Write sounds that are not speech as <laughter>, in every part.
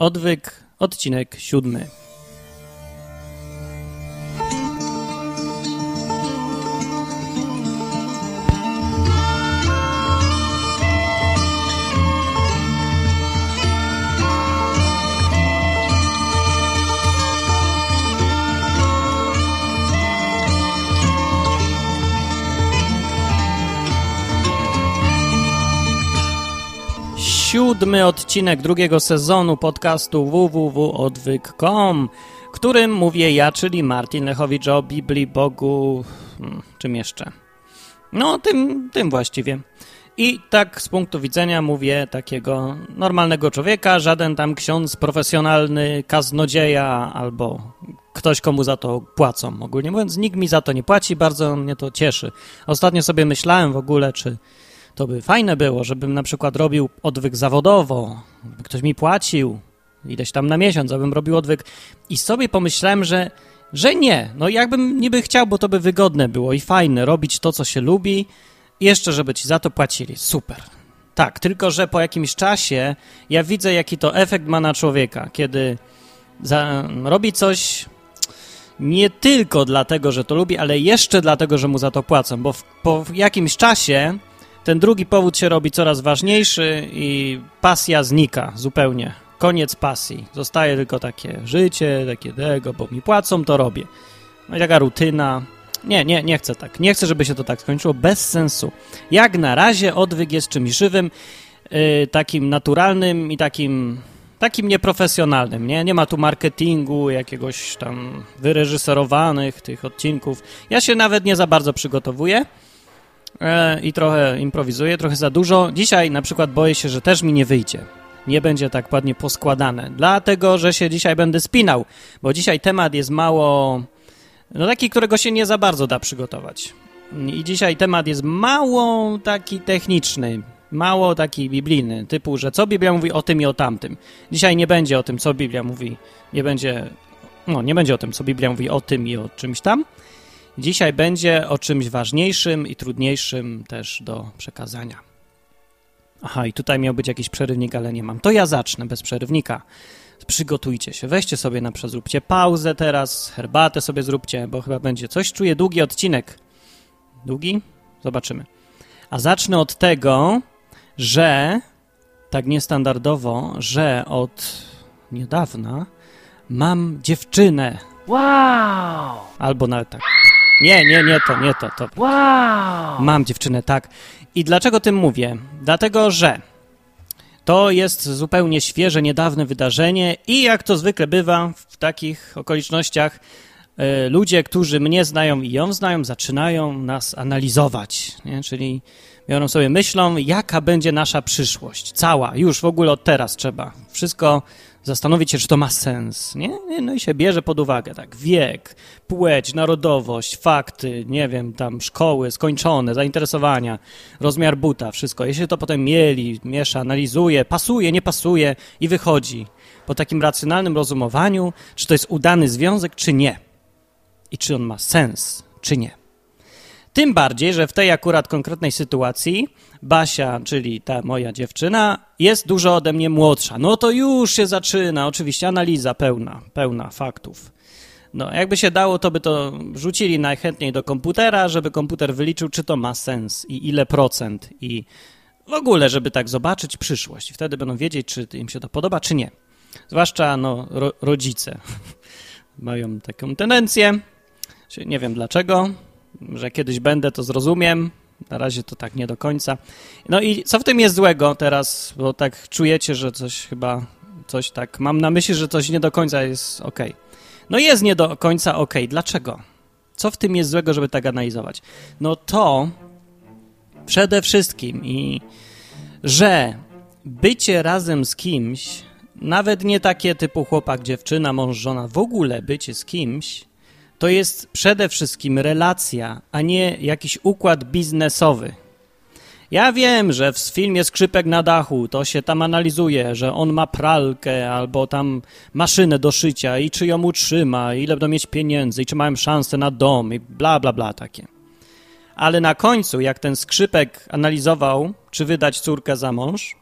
Odwyk, odcinek siódmy. Siódmy odcinek drugiego sezonu podcastu www.odwyk.com, którym mówię ja, czyli Martin Lechowicz o Biblii, Bogu, hmm, czym jeszcze? No, tym, tym właściwie. I tak z punktu widzenia mówię takiego normalnego człowieka, żaden tam ksiądz profesjonalny, kaznodzieja albo ktoś, komu za to płacą. Ogólnie mówiąc, nikt mi za to nie płaci, bardzo mnie to cieszy. Ostatnio sobie myślałem w ogóle, czy to by fajne było, żebym na przykład robił odwyk zawodowo, ktoś mi płacił ileś tam na miesiąc, abym robił odwyk i sobie pomyślałem, że, że nie. No jakbym niby chciał, bo to by wygodne było i fajne, robić to, co się lubi i jeszcze, żeby ci za to płacili. Super. Tak, tylko że po jakimś czasie ja widzę, jaki to efekt ma na człowieka, kiedy za, robi coś nie tylko dlatego, że to lubi, ale jeszcze dlatego, że mu za to płacą, bo w, po jakimś czasie ten drugi powód się robi coraz ważniejszy i pasja znika zupełnie. Koniec pasji. Zostaje tylko takie życie, takie tego, bo mi płacą, to robię. No i taka rutyna. Nie, nie, nie chcę tak. Nie chcę, żeby się to tak skończyło. Bez sensu. Jak na razie odwyk jest czymś żywym, yy, takim naturalnym i takim takim nieprofesjonalnym, nie? Nie ma tu marketingu, jakiegoś tam wyreżyserowanych tych odcinków. Ja się nawet nie za bardzo przygotowuję i trochę improwizuję, trochę za dużo. Dzisiaj na przykład boję się, że też mi nie wyjdzie. Nie będzie tak ładnie poskładane, dlatego że się dzisiaj będę spinał, bo dzisiaj temat jest mało. No taki, którego się nie za bardzo da przygotować. I dzisiaj temat jest mało taki techniczny, mało taki biblijny, typu, że co Biblia mówi o tym i o tamtym. Dzisiaj nie będzie o tym, co Biblia mówi, nie będzie, no nie będzie o tym, co Biblia mówi o tym i o czymś tam, Dzisiaj będzie o czymś ważniejszym i trudniejszym też do przekazania. Aha, i tutaj miał być jakiś przerywnik, ale nie mam. To ja zacznę bez przerywnika. Przygotujcie się, weźcie sobie na przykład, zróbcie pauzę teraz, herbatę sobie zróbcie, bo chyba będzie coś, czuję długi odcinek. Długi? Zobaczymy. A zacznę od tego, że tak niestandardowo, że od niedawna mam dziewczynę. Wow! Albo nawet tak. Nie, nie, nie to, nie to, to. Wow! Mam dziewczynę, tak. I dlaczego tym mówię? Dlatego, że to jest zupełnie świeże, niedawne wydarzenie i jak to zwykle bywa w takich okolicznościach, y, ludzie, którzy mnie znają i ją znają, zaczynają nas analizować, nie? czyli biorą sobie myślą, jaka będzie nasza przyszłość, cała, już w ogóle od teraz trzeba. Wszystko zastanowić się, czy to ma sens, nie? No i się bierze pod uwagę, tak, wiek, płeć, narodowość, fakty, nie wiem, tam szkoły skończone, zainteresowania, rozmiar buta, wszystko. Jeśli to potem mieli, miesza, analizuje, pasuje, nie pasuje i wychodzi po takim racjonalnym rozumowaniu, czy to jest udany związek, czy nie. I czy on ma sens, czy nie. Tym bardziej, że w tej akurat konkretnej sytuacji Basia, czyli ta moja dziewczyna, jest dużo ode mnie młodsza. No to już się zaczyna, oczywiście analiza pełna, pełna faktów. No, jakby się dało, to by to rzucili najchętniej do komputera, żeby komputer wyliczył, czy to ma sens i ile procent i w ogóle, żeby tak zobaczyć przyszłość. Wtedy będą wiedzieć, czy im się to podoba, czy nie. Zwłaszcza no, ro rodzice <laughs> mają taką tendencję, nie wiem dlaczego, że kiedyś będę, to zrozumiem. Na razie to tak nie do końca. No i co w tym jest złego teraz, bo tak czujecie, że coś chyba, coś tak, mam na myśli, że coś nie do końca jest ok. No jest nie do końca ok. Dlaczego? Co w tym jest złego, żeby tak analizować? No to przede wszystkim i że bycie razem z kimś, nawet nie takie typu chłopak, dziewczyna, mąż, żona, w ogóle bycie z kimś to jest przede wszystkim relacja, a nie jakiś układ biznesowy. Ja wiem, że w filmie Skrzypek na dachu to się tam analizuje, że on ma pralkę albo tam maszynę do szycia i czy ją utrzyma, ile będą mieć pieniędzy i czy mają szansę na dom i bla, bla, bla takie. Ale na końcu, jak ten Skrzypek analizował, czy wydać córkę za mąż,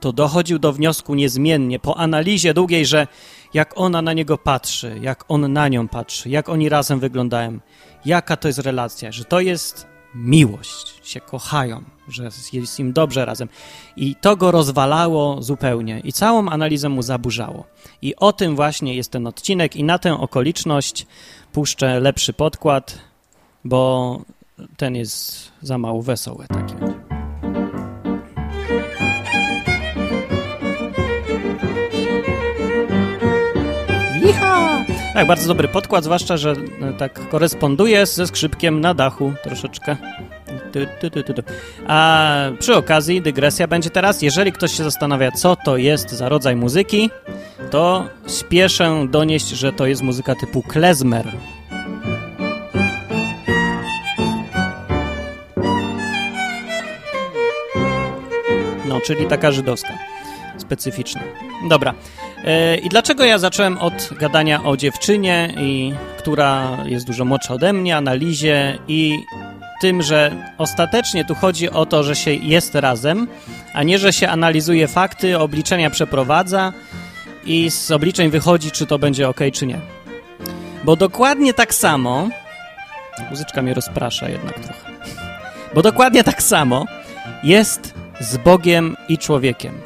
to dochodził do wniosku niezmiennie, po analizie długiej, że jak ona na niego patrzy, jak on na nią patrzy, jak oni razem wyglądają, jaka to jest relacja, że to jest miłość, się kochają, że jest im dobrze razem. I to go rozwalało zupełnie i całą analizę mu zaburzało. I o tym właśnie jest ten odcinek i na tę okoliczność puszczę lepszy podkład, bo ten jest za mało wesoły taki. Tak, bardzo dobry podkład, zwłaszcza, że e, tak koresponduje ze skrzypkiem na dachu troszeczkę. Tu, tu, tu, A przy okazji, dygresja będzie teraz. Jeżeli ktoś się zastanawia, co to jest za rodzaj muzyki, to spieszę donieść, że to jest muzyka typu klezmer. No, czyli taka żydowska. Specyficzna. Dobra. E, I dlaczego ja zacząłem od gadania o dziewczynie, i, która jest dużo młodsza ode mnie, analizie i tym, że ostatecznie tu chodzi o to, że się jest razem, a nie, że się analizuje fakty, obliczenia przeprowadza i z obliczeń wychodzi, czy to będzie ok, czy nie. Bo dokładnie tak samo. Muzyczka mnie rozprasza jednak trochę. Bo dokładnie tak samo jest z Bogiem i człowiekiem.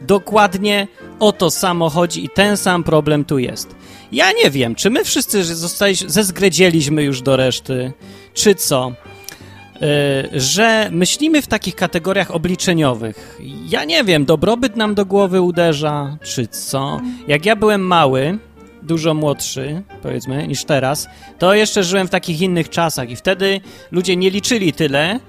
Dokładnie o to samo chodzi i ten sam problem tu jest. Ja nie wiem, czy my wszyscy zostaliśmy, zezgredzieliśmy już do reszty, czy co, yy, że myślimy w takich kategoriach obliczeniowych. Ja nie wiem, dobrobyt nam do głowy uderza, czy co. Jak ja byłem mały, dużo młodszy, powiedzmy, niż teraz, to jeszcze żyłem w takich innych czasach i wtedy ludzie nie liczyli tyle,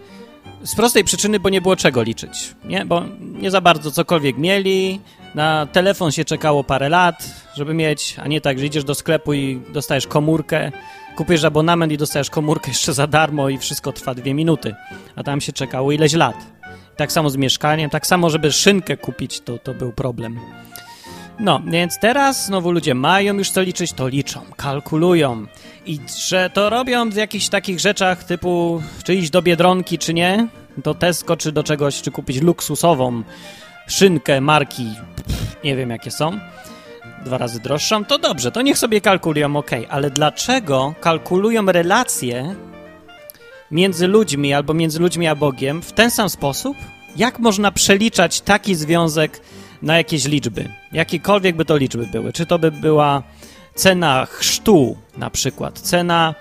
z prostej przyczyny, bo nie było czego liczyć, nie? Bo nie za bardzo cokolwiek mieli, na telefon się czekało parę lat, żeby mieć, a nie tak, że idziesz do sklepu i dostajesz komórkę, kupisz abonament i dostajesz komórkę <laughs> jeszcze za darmo i wszystko trwa dwie minuty, a tam się czekało ileś lat. Tak samo z mieszkaniem, tak samo, żeby szynkę kupić, to, to był problem. No, więc teraz znowu ludzie mają już co liczyć, to liczą, kalkulują. I że to robią w jakichś takich rzeczach typu, czy iść do Biedronki, czy nie, do Tesco, czy do czegoś, czy kupić luksusową szynkę marki, pff, nie wiem jakie są, dwa razy droższą, to dobrze, to niech sobie kalkulują, ok, ale dlaczego kalkulują relacje między ludźmi albo między ludźmi a Bogiem w ten sam sposób? Jak można przeliczać taki związek na jakieś liczby? Jakiekolwiek by to liczby były. Czy to by była cena chrztu na przykład, cena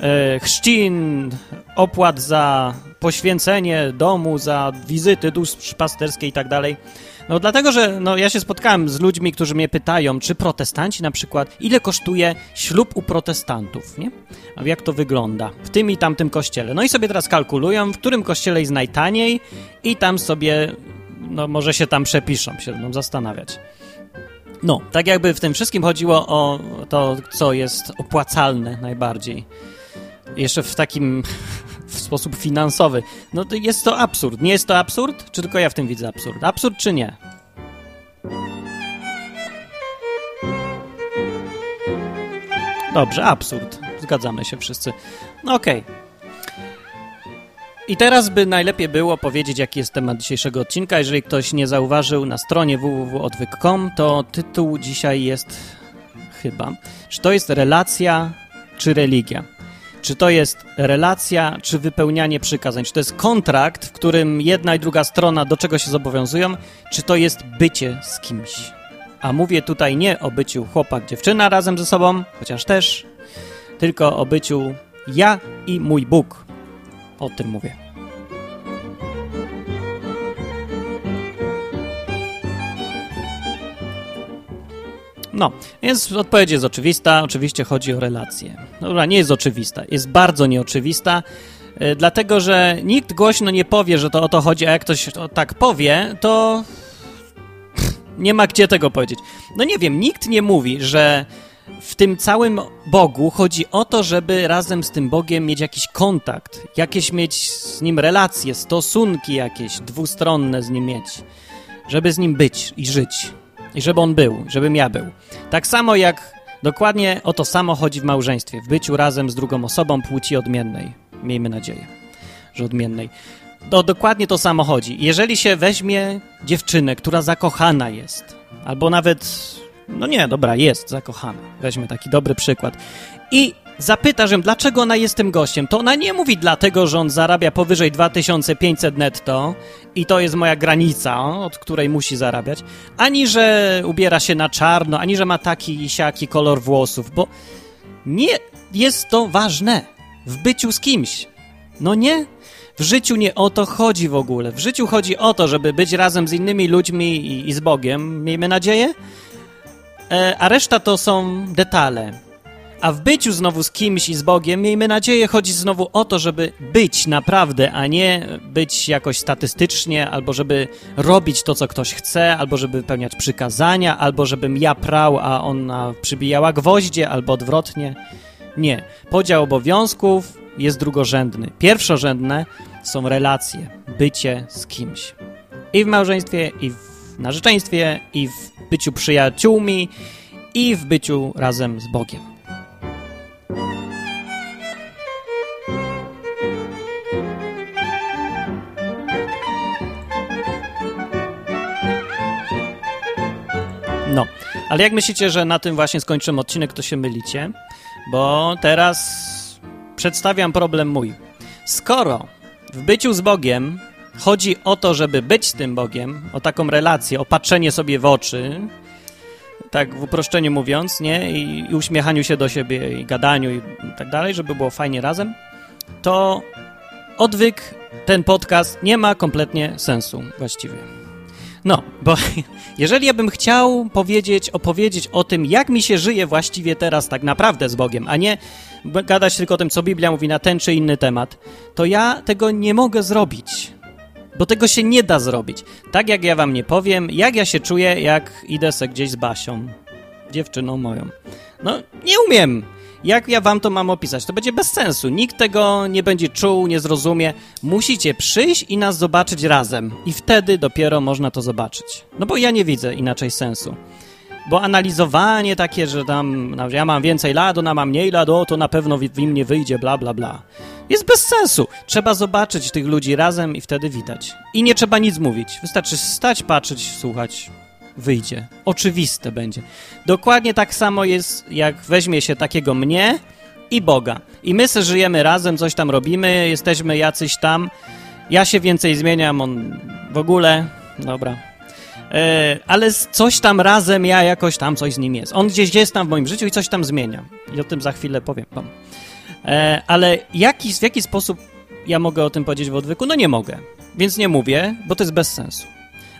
e, chrzcin, opłat za poświęcenie domu, za wizyty duszpasterskie i tak dalej. No dlatego, że no, ja się spotkałem z ludźmi, którzy mnie pytają, czy protestanci na przykład, ile kosztuje ślub u protestantów, nie? A jak to wygląda w tym i tamtym kościele. No i sobie teraz kalkulują, w którym kościele jest najtaniej i tam sobie, no może się tam przepiszą, się będą zastanawiać. No, tak jakby w tym wszystkim chodziło o to, co jest opłacalne najbardziej. Jeszcze w takim <laughs> w sposób finansowy. No to jest to absurd. Nie jest to absurd? Czy tylko ja w tym widzę absurd? Absurd czy nie? Dobrze, absurd. Zgadzamy się wszyscy. No okej. Okay. I teraz by najlepiej było powiedzieć, jaki jest temat dzisiejszego odcinka. Jeżeli ktoś nie zauważył na stronie www.odwyk.com, to tytuł dzisiaj jest chyba, czy to jest relacja czy religia. Czy to jest relacja, czy wypełnianie przykazań? Czy to jest kontrakt, w którym jedna i druga strona do czego się zobowiązują? Czy to jest bycie z kimś? A mówię tutaj nie o byciu chłopak, dziewczyna razem ze sobą, chociaż też, tylko o byciu ja i mój Bóg. O tym mówię. No, więc odpowiedź jest oczywista. Oczywiście chodzi o relacje. Dobra, nie jest oczywista. Jest bardzo nieoczywista, yy, dlatego że nikt głośno nie powie, że to o to chodzi, a jak ktoś to tak powie, to <laughs> nie ma gdzie tego powiedzieć. No nie wiem, nikt nie mówi, że w tym całym Bogu chodzi o to, żeby razem z tym Bogiem mieć jakiś kontakt, jakieś mieć z nim relacje, stosunki jakieś dwustronne z nim mieć, żeby z nim być i żyć. I żeby on był, żebym ja był. Tak samo jak dokładnie o to samo chodzi w małżeństwie, w byciu razem z drugą osobą płci odmiennej. Miejmy nadzieję, że odmiennej. to dokładnie to samo chodzi. Jeżeli się weźmie dziewczynę, która zakochana jest, albo nawet, no nie, dobra, jest zakochana, weźmy taki dobry przykład, i zapyta, że dlaczego ona jest tym gościem, to ona nie mówi dlatego, że on zarabia powyżej 2500 netto i to jest moja granica, od której musi zarabiać, ani że ubiera się na czarno, ani że ma taki i siaki kolor włosów, bo nie jest to ważne w byciu z kimś. No nie? W życiu nie o to chodzi w ogóle. W życiu chodzi o to, żeby być razem z innymi ludźmi i, i z Bogiem, miejmy nadzieję, a reszta to są detale. A w byciu znowu z kimś i z Bogiem, miejmy nadzieję, chodzi znowu o to, żeby być naprawdę, a nie być jakoś statystycznie, albo żeby robić to, co ktoś chce, albo żeby wypełniać przykazania, albo żebym ja prał, a ona przybijała gwoździe, albo odwrotnie. Nie. Podział obowiązków jest drugorzędny. Pierwszorzędne są relacje, bycie z kimś. I w małżeństwie, i w narzeczeństwie, i w byciu przyjaciółmi, i w byciu razem z Bogiem. No, ale jak myślicie, że na tym właśnie skończymy odcinek, to się mylicie, bo teraz przedstawiam problem mój. Skoro w byciu z Bogiem chodzi o to, żeby być z tym Bogiem, o taką relację, o patrzenie sobie w oczy, tak w uproszczeniu mówiąc, nie? I, i uśmiechaniu się do siebie, i gadaniu, i tak dalej, żeby było fajnie razem, to odwyk, ten podcast nie ma kompletnie sensu właściwie. No, bo <laughs> jeżeli ja bym chciał powiedzieć, opowiedzieć o tym, jak mi się żyje właściwie teraz tak naprawdę z Bogiem, a nie gadać tylko o tym, co Biblia mówi na ten czy inny temat, to ja tego nie mogę zrobić. Bo tego się nie da zrobić. Tak jak ja wam nie powiem, jak ja się czuję, jak idę se gdzieś z Basią, dziewczyną moją. No, nie umiem. Jak ja wam to mam opisać? To będzie bez sensu. Nikt tego nie będzie czuł, nie zrozumie. Musicie przyjść i nas zobaczyć razem. I wtedy dopiero można to zobaczyć. No bo ja nie widzę inaczej sensu. Bo analizowanie takie, że tam no, ja mam więcej lat, ona ma mniej lat, o, to na pewno w, im nie wyjdzie, bla, bla, bla. Jest bez sensu. Trzeba zobaczyć tych ludzi razem i wtedy widać. I nie trzeba nic mówić. Wystarczy stać, patrzeć, słuchać. Wyjdzie. Oczywiste będzie. Dokładnie tak samo jest, jak weźmie się takiego mnie i Boga. I my se żyjemy razem, coś tam robimy, jesteśmy jacyś tam. Ja się więcej zmieniam, on w ogóle. Dobra, ale coś tam razem ja jakoś tam coś z nim jest. On gdzieś jest tam w moim życiu i coś tam zmienia. I o tym za chwilę powiem wam. E, ale jaki, w jaki sposób ja mogę o tym powiedzieć w odwyku? No nie mogę. Więc nie mówię, bo to jest bez sensu.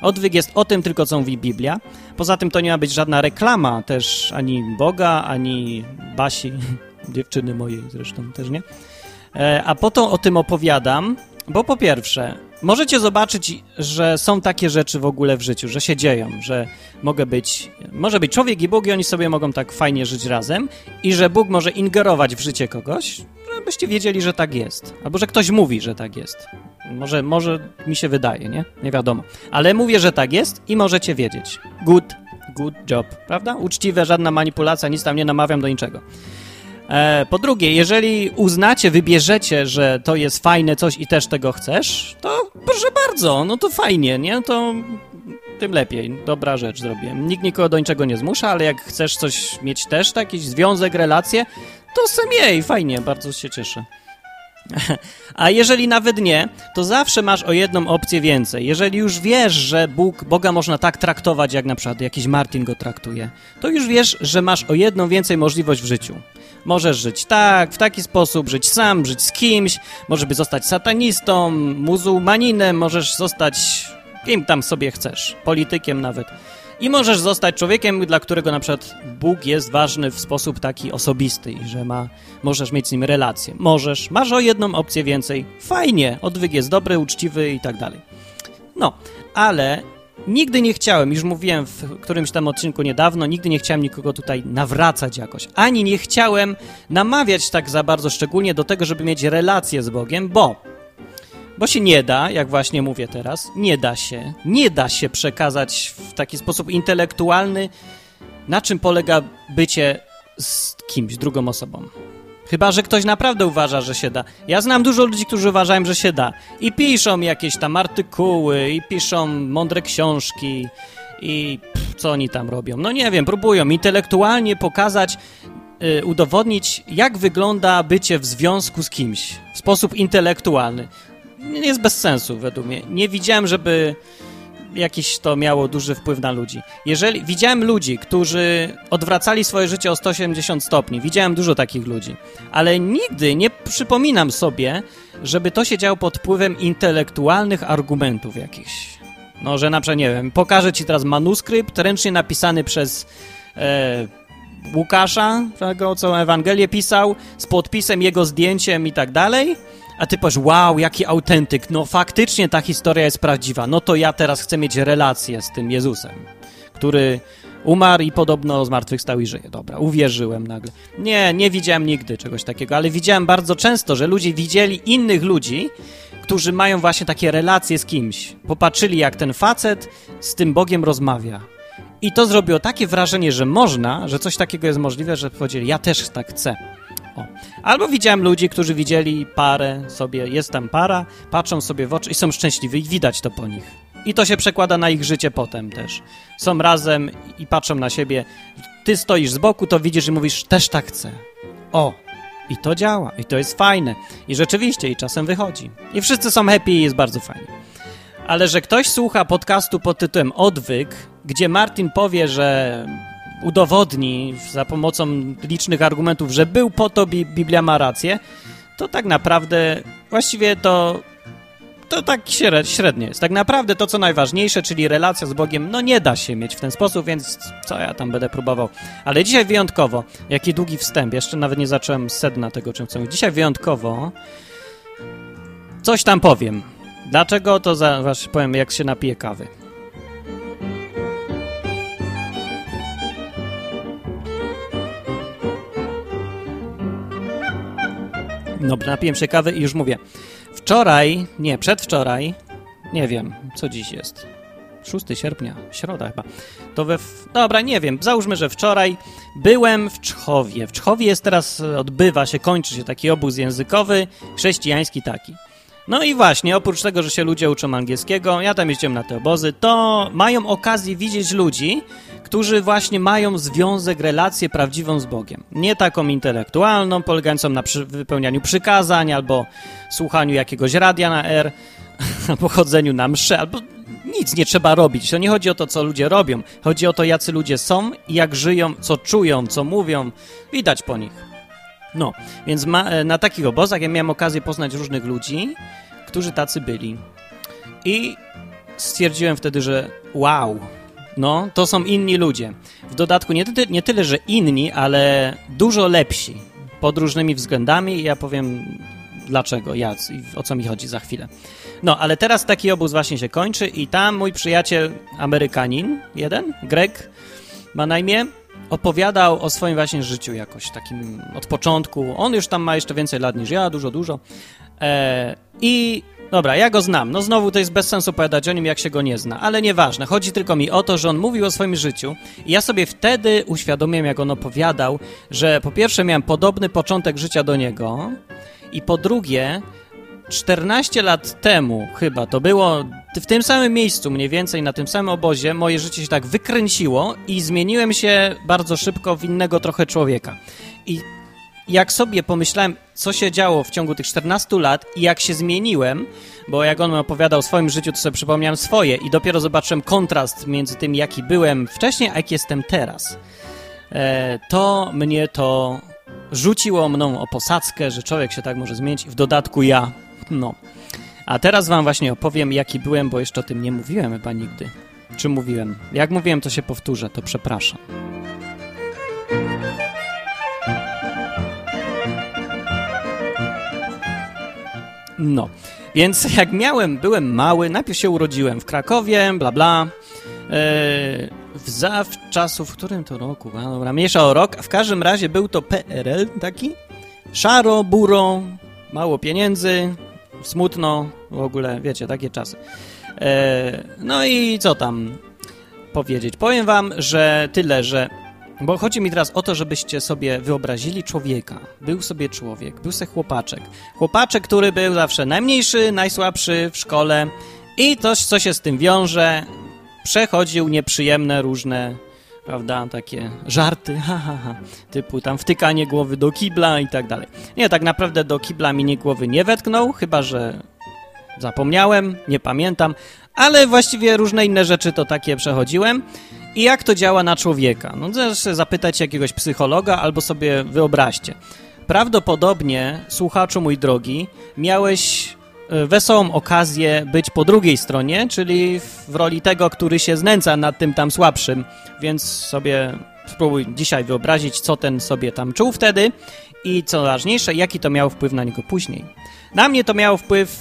Odwyk jest o tym tylko, co mówi Biblia. Poza tym to nie ma być żadna reklama też ani Boga, ani Basi, <laughs> dziewczyny mojej zresztą też nie. E, a po to o tym opowiadam, bo po pierwsze, możecie zobaczyć, że są takie rzeczy w ogóle w życiu, że się dzieją, że mogę być, może być człowiek i Bóg i oni sobie mogą tak fajnie żyć razem i że Bóg może ingerować w życie kogoś, żebyście wiedzieli, że tak jest. Albo że ktoś mówi, że tak jest. Może, może mi się wydaje, nie? Nie wiadomo. Ale mówię, że tak jest i możecie wiedzieć. Good, good job, prawda? Uczciwe, żadna manipulacja, nic tam nie namawiam do niczego. E, po drugie, jeżeli uznacie, wybierzecie, że to jest fajne coś i też tego chcesz, to proszę bardzo, no to fajnie, nie? To tym lepiej. Dobra rzecz zrobiłem. Nikt nikogo do niczego nie zmusza, ale jak chcesz coś mieć też, taki związek, relację, to sam jej, fajnie, bardzo się cieszę. <laughs> A jeżeli nawet nie, to zawsze masz o jedną opcję więcej. Jeżeli już wiesz, że Bóg, Boga można tak traktować, jak na przykład jakiś Martin go traktuje, to już wiesz, że masz o jedną więcej możliwość w życiu. Możesz żyć tak, w taki sposób, żyć sam, żyć z kimś, możesz by zostać satanistą, muzułmaninem, możesz zostać kim tam sobie chcesz, politykiem nawet. I możesz zostać człowiekiem, dla którego na przykład Bóg jest ważny w sposób taki osobisty że ma, możesz mieć z nim relację. Możesz, masz o jedną opcję więcej. Fajnie, odwyk jest dobry, uczciwy i tak dalej. No, ale nigdy nie chciałem, już mówiłem w którymś tam odcinku niedawno, nigdy nie chciałem nikogo tutaj nawracać jakoś. Ani nie chciałem namawiać tak za bardzo szczególnie do tego, żeby mieć relację z Bogiem, bo bo się nie da, jak właśnie mówię teraz, nie da się, nie da się przekazać w taki sposób intelektualny, na czym polega bycie z kimś, drugą osobą. Chyba, że ktoś naprawdę uważa, że się da. Ja znam dużo ludzi, którzy uważają, że się da. I piszą jakieś tam artykuły, i piszą mądre książki, i pff, co oni tam robią. No nie wiem, próbują intelektualnie pokazać, yy, udowodnić, jak wygląda bycie w związku z kimś w sposób intelektualny. Jest bez sensu, według mnie. Nie widziałem, żeby jakiś to miało duży wpływ na ludzi. Jeżeli widziałem ludzi, którzy odwracali swoje życie o 180 stopni, widziałem dużo takich ludzi, ale nigdy nie przypominam sobie, żeby to się działo pod wpływem intelektualnych argumentów jakichś. No, że na przykład, nie wiem, pokażę ci teraz manuskrypt ręcznie napisany przez e, Łukasza, tego, co Ewangelię pisał, z podpisem, jego zdjęciem i tak dalej a ty powiesz, wow, jaki autentyk, no faktycznie ta historia jest prawdziwa, no to ja teraz chcę mieć relację z tym Jezusem, który umarł i podobno zmartwychwstał i żyje. Dobra, uwierzyłem nagle. Nie, nie widziałem nigdy czegoś takiego, ale widziałem bardzo często, że ludzie widzieli innych ludzi, którzy mają właśnie takie relacje z kimś. Popatrzyli, jak ten facet z tym Bogiem rozmawia. I to zrobiło takie wrażenie, że można, że coś takiego jest możliwe, że powiedzieli, ja też tak chcę. O. Albo widziałem ludzi, którzy widzieli parę sobie, jest tam para, patrzą sobie w oczy i są szczęśliwi i widać to po nich. I to się przekłada na ich życie potem też. Są razem i patrzą na siebie. Ty stoisz z boku, to widzisz i mówisz, też tak chcę. O, i to działa, i to jest fajne. I rzeczywiście, i czasem wychodzi. I wszyscy są happy i jest bardzo fajnie. Ale że ktoś słucha podcastu pod tytułem Odwyk, gdzie Martin powie, że udowodni za pomocą licznych argumentów, że był po to, bi Biblia ma rację, to tak naprawdę właściwie to to tak średnio jest. Tak naprawdę to, co najważniejsze, czyli relacja z Bogiem, no nie da się mieć w ten sposób, więc co ja tam będę próbował. Ale dzisiaj wyjątkowo, jaki długi wstęp, jeszcze nawet nie zacząłem sedna tego, czym chcę mówić. Dzisiaj wyjątkowo coś tam powiem. Dlaczego, to za, powiem, jak się napiję kawy. No, napiłem się kawy i już mówię. Wczoraj, nie, przedwczoraj, nie wiem, co dziś jest. 6 sierpnia, środa chyba. To we. Dobra, nie wiem. Załóżmy, że wczoraj byłem w Czchowie. W Czchowie jest teraz, odbywa się, kończy się taki obóz językowy, chrześcijański taki. No i właśnie, oprócz tego, że się ludzie uczą angielskiego, ja tam jeździłem na te obozy, to mają okazję widzieć ludzi, którzy właśnie mają związek, relację prawdziwą z Bogiem. Nie taką intelektualną, polegającą na przy, wypełnianiu przykazań, albo słuchaniu jakiegoś radia na R, <laughs> albo chodzeniu na msze, albo nic nie trzeba robić. To nie chodzi o to, co ludzie robią. Chodzi o to, jacy ludzie są jak żyją, co czują, co mówią. Widać po nich. No, więc ma, e, na takich obozach ja miałem okazję poznać różnych ludzi, którzy tacy byli. I stwierdziłem wtedy, że wow, no, to są inni ludzie. W dodatku nie, ty, nie tyle, że inni, ale dużo lepsi pod różnymi względami. Ja powiem dlaczego, ja i o co mi chodzi za chwilę. No, ale teraz taki obóz właśnie się kończy i tam mój przyjaciel Amerykanin, jeden, Greg, ma na imię, opowiadał o swoim właśnie życiu jakoś takim od początku. On już tam ma jeszcze więcej lat niż ja, dużo, dużo. E, I Dobra, ja go znam. No znowu to jest bez sensu opowiadać o nim, jak się go nie zna, ale nieważne. Chodzi tylko mi o to, że on mówił o swoim życiu i ja sobie wtedy uświadomiłem, jak on opowiadał, że po pierwsze miałem podobny początek życia do niego i po drugie 14 lat temu chyba to było w tym samym miejscu, mniej więcej na tym samym obozie, moje życie się tak wykręciło i zmieniłem się bardzo szybko w innego trochę człowieka. I jak sobie pomyślałem, co się działo w ciągu tych 14 lat i jak się zmieniłem, bo jak on mi opowiadał o swoim życiu, to sobie przypomniałem swoje i dopiero zobaczyłem kontrast między tym, jaki byłem wcześniej, a jaki jestem teraz. E, to mnie to rzuciło mną o posadzkę, że człowiek się tak może zmienić w dodatku ja. No. A teraz wam właśnie opowiem, jaki byłem, bo jeszcze o tym nie mówiłem chyba nigdy. Czy mówiłem? Jak mówiłem, to się powtórzę, to przepraszam. No, więc jak miałem, byłem mały, najpierw się urodziłem w Krakowie, bla bla, yy, w zawczasu, w którym to roku, no dobra, mniejsza o rok, w każdym razie był to PRL taki, szaro, buro, mało pieniędzy, smutno, w ogóle, wiecie, takie czasy. E, no i co tam powiedzieć? Powiem wam, że tyle, że Bo chodzi mi teraz o to, żebyście sobie wyobrazili człowieka. Był sobie człowiek, był sobie chłopaczek. Chłopaczek, który był zawsze najmniejszy, najsłabszy w szkole i coś, co się z tym wiąże, przechodził nieprzyjemne różne, prawda, takie żarty, <laughs> ha, ha, ha, typu tam wtykanie głowy do kibla i tak dalej. Nie, tak naprawdę do kibla mi nie głowy nie wetknął, chyba że zapomniałem, nie pamiętam, ale właściwie różne inne rzeczy to takie przechodziłem. I jak to działa na człowieka? No zresztą zapytać jakiegoś psychologa albo sobie wyobraźcie. Prawdopodobnie, słuchaczu mój drogi, miałeś e, wesołą okazję być po drugiej stronie, czyli w roli tego, który się znęca nad tym tam słabszym, więc sobie spróbuj dzisiaj wyobrazić, co ten sobie tam czuł wtedy i co ważniejsze, jaki to miało wpływ na niego później. Na mnie to miało wpływ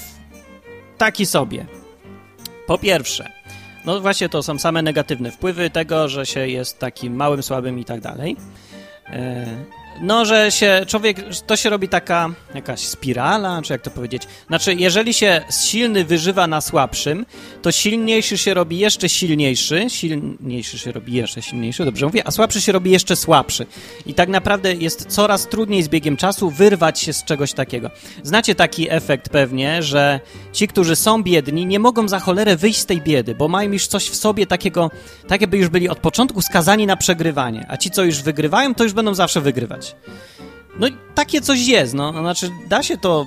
taki sobie. Po pierwsze, no właśnie to są same negatywne wpływy tego, że się jest takim małym, słabym i tak dalej. No, że się człowiek, to się robi taka jakaś spirala, czy jak to powiedzieć. Znaczy, jeżeli się silny wyżywa na słabszym, to silniejszy się robi jeszcze silniejszy, silniejszy się robi jeszcze silniejszy, dobrze mówię, a słabszy się robi jeszcze słabszy. I tak naprawdę jest coraz trudniej z biegiem czasu wyrwać się z czegoś takiego. Znacie taki efekt pewnie, że ci, którzy są biedni, nie mogą za cholerę wyjść z tej biedy, bo mają już coś w sobie takiego, tak jakby już byli od początku skazani na przegrywanie, a ci, co już wygrywają, to już będą zawsze wygrywać. No i takie coś jest, no, znaczy da się to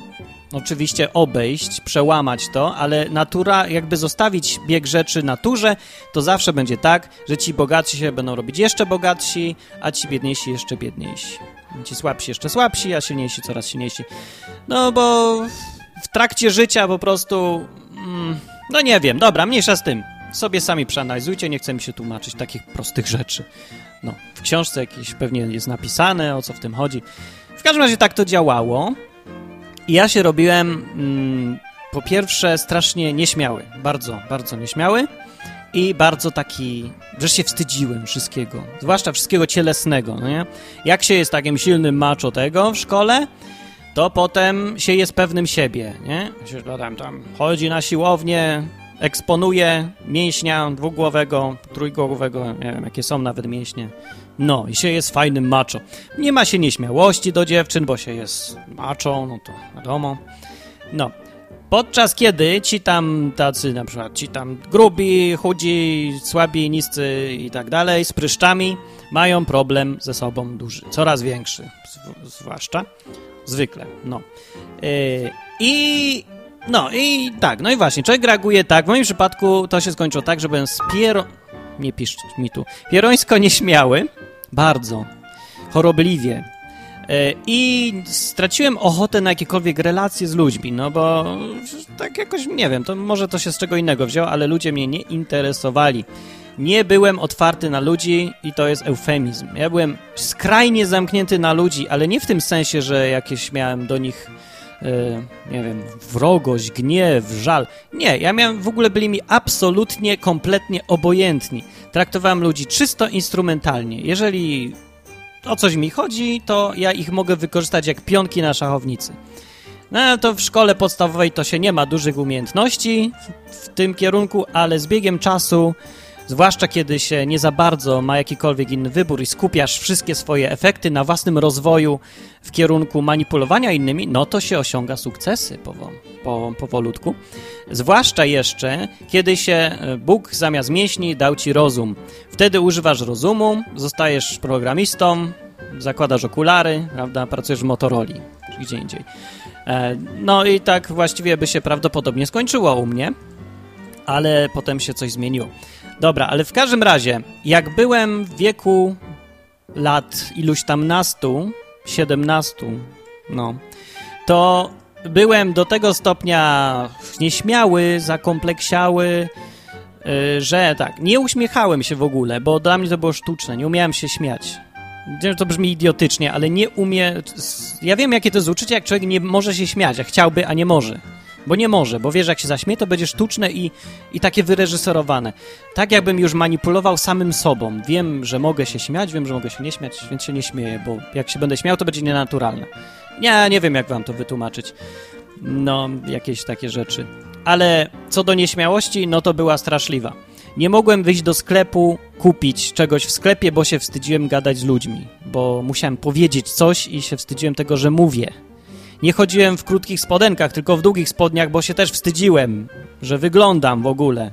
oczywiście obejść, przełamać to, ale natura, jakby zostawić bieg rzeczy naturze, to zawsze będzie tak, że ci bogatsi się będą robić jeszcze bogatsi, a ci biedniejsi jeszcze biedniejsi. Ci słabsi jeszcze słabsi, a silniejsi coraz silniejsi. No bo w trakcie życia po prostu... Mm, no nie wiem, dobra, mniejsza z tym. Sobie sami przeanalizujcie, nie chcę mi się tłumaczyć takich prostych rzeczy. No, w książce jakieś pewnie jest napisane, o co w tym chodzi. W każdym razie tak to działało. I ja się robiłem mm, po pierwsze strasznie nieśmiały. Bardzo, bardzo nieśmiały. I bardzo taki, że się wstydziłem wszystkiego. Zwłaszcza wszystkiego cielesnego, no nie? Jak się jest takim silnym macho tego w szkole, to potem się jest pewnym siebie, nie? Się tam, tam chodzi na siłownię, eksponuje mięśnia dwugłowego, trójgłowego, nie wiem jakie są nawet mięśnie. No i się jest fajnym macho. Nie ma się nieśmiałości do dziewczyn, bo się jest macho, no to wiadomo. No. Podczas kiedy ci tam tacy, na przykład ci tam grubi, chudzi, słabi, niscy i tak dalej, z pryszczami, mają problem ze sobą duży, coraz większy, zwłaszcza, zwykle, no. Yy, I no i tak, no i właśnie, człowiek reaguje tak. W moim przypadku to się skończyło tak, że byłem spiero... Nie pisz mi tu. Pierońsko nieśmiały. Bardzo. Chorobliwie. E, I straciłem ochotę na jakiekolwiek relacje z ludźmi, no bo tak jakoś, nie wiem, to może to się z czego innego wzięło, ale ludzie mnie nie interesowali. Nie byłem otwarty na ludzi i to jest eufemizm. Ja byłem skrajnie zamknięty na ludzi, ale nie w tym sensie, że jakieś miałem do nich nie wiem, wrogość, gniew, żal. Nie, ja miałem, w ogóle byli mi absolutnie, kompletnie obojętni. Traktowałem ludzi czysto instrumentalnie. Jeżeli o coś mi chodzi, to ja ich mogę wykorzystać jak pionki na szachownicy. No to w szkole podstawowej to się nie ma dużych umiejętności w tym kierunku, ale z biegiem czasu Zwłaszcza kiedy się nie za bardzo ma jakikolwiek inny wybór i skupiasz wszystkie swoje efekty na własnym rozwoju w kierunku manipulowania innymi, no to się osiąga sukcesy po, powolutku. Zwłaszcza jeszcze, kiedy się e, Bóg zamiast mięśni dał ci rozum. Wtedy używasz rozumu, zostajesz programistą, zakładasz okulary, prawda, pracujesz w Motorola czy gdzie indziej. E, no i tak właściwie by się prawdopodobnie skończyło u mnie, ale potem się coś zmieniło. Dobra, ale w każdym razie, jak byłem w wieku lat iluś tam nastu, siedemnastu, no, to byłem do tego stopnia nieśmiały, zakompleksiały, yy, że tak, nie uśmiechałem się w ogóle, bo dla mnie to było sztuczne, nie umiałem się śmiać. To brzmi idiotycznie, ale nie umie... Ja wiem, jakie to jest uczucie, jak człowiek nie może się śmiać, a chciałby, a nie może. Bo nie może, bo wiesz, jak się zaśmie, to będzie sztuczne i, i takie wyreżyserowane. Tak jakbym już manipulował samym sobą. Wiem, że mogę się śmiać, wiem, że mogę się nie śmiać, więc się nie śmieję, bo jak się będę śmiał, to będzie nienaturalne. Nie, nie wiem, jak wam to wytłumaczyć. No, jakieś takie rzeczy. Ale co do nieśmiałości, no to była straszliwa. Nie mogłem wyjść do sklepu, kupić czegoś w sklepie, bo się wstydziłem gadać z ludźmi, bo musiałem powiedzieć coś i się wstydziłem tego, że mówię. Nie chodziłem w krótkich spodenkach, tylko w długich spodniach, bo się też wstydziłem, że wyglądam w ogóle.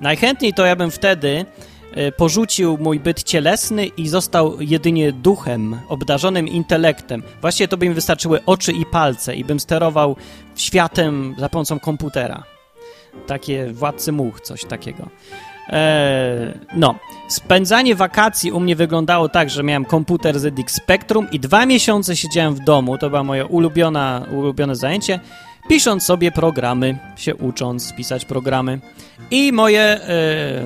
Najchętniej to ja bym wtedy e, porzucił mój byt cielesny i został jedynie duchem, obdarzonym intelektem. Właściwie to by mi wystarczyły oczy i palce i bym sterował światem za pomocą komputera. Takie władcy much, coś takiego. Eee, no, spędzanie wakacji u mnie wyglądało tak, że miałem komputer ZX Spectrum i dwa miesiące siedziałem w domu, to było moje ulubiona, ulubione zajęcie, pisząc sobie programy, się ucząc pisać programy. I moje e,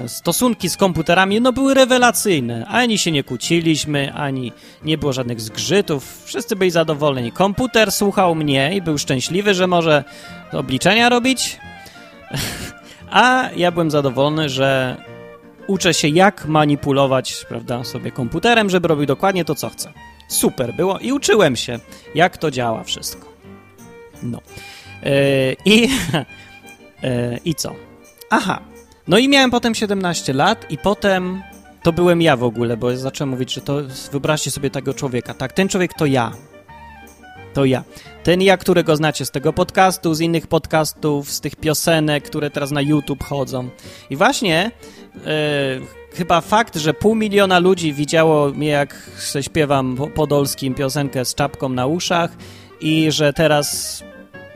stosunki z komputerami no, były rewelacyjne. Ani się nie kłóciliśmy, ani nie było żadnych zgrzytów. Wszyscy byli zadowoleni. Komputer słuchał mnie i był szczęśliwy, że może obliczenia robić. <laughs> A ja byłem zadowolony, że uczę się jak manipulować, prawda, sobie komputerem, żeby robił dokładnie to, co chcę. Super było i uczyłem się, jak to działa wszystko. No. Yy, I, yy, <laughs> I co? Aha. No i miałem potem 17 lat i potem to byłem ja w ogóle, bo zacząłem mówić, że to wyobraźcie sobie tego człowieka. Tak, ten człowiek to ja. To ja. Ten ja, którego znacie z tego podcastu, z innych podcastów, z tych piosenek, które teraz na YouTube chodzą. I właśnie e, chyba fakt, że pół miliona ludzi widziało mnie, jak śpiewam podolskim piosenkę z czapką na uszach i że teraz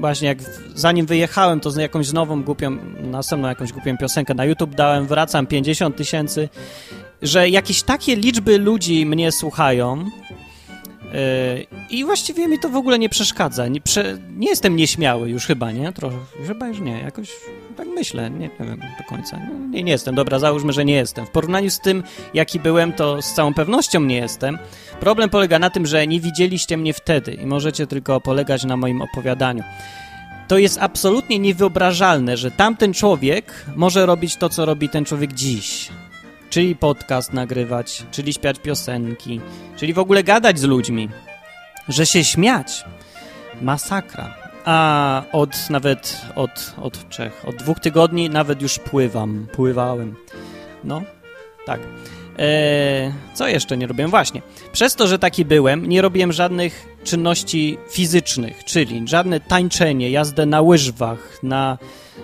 właśnie jak zanim wyjechałem, to z jakąś nową głupią, następną jakąś głupią piosenkę na YouTube dałem, wracam 50 tysięcy, że jakieś takie liczby ludzi mnie słuchają, i właściwie mi to w ogóle nie przeszkadza. Nie, prze, nie jestem nieśmiały już chyba, nie? Trochę, chyba już nie, jakoś tak myślę, nie, nie wiem do końca. Nie, nie jestem, dobra, załóżmy, że nie jestem. W porównaniu z tym, jaki byłem, to z całą pewnością nie jestem. Problem polega na tym, że nie widzieliście mnie wtedy i możecie tylko polegać na moim opowiadaniu. To jest absolutnie niewyobrażalne, że tamten człowiek może robić to, co robi ten człowiek dziś czyli podcast nagrywać, czyli śpiewać piosenki, czyli w ogóle gadać z ludźmi, że się śmiać. Masakra. A od nawet od, od Czech, od dwóch tygodni nawet już pływam, pływałem. No, tak. Eee, co jeszcze nie robiłem? Właśnie. Przez to, że taki byłem, nie robiłem żadnych czynności fizycznych, czyli żadne tańczenie, jazdę na łyżwach, na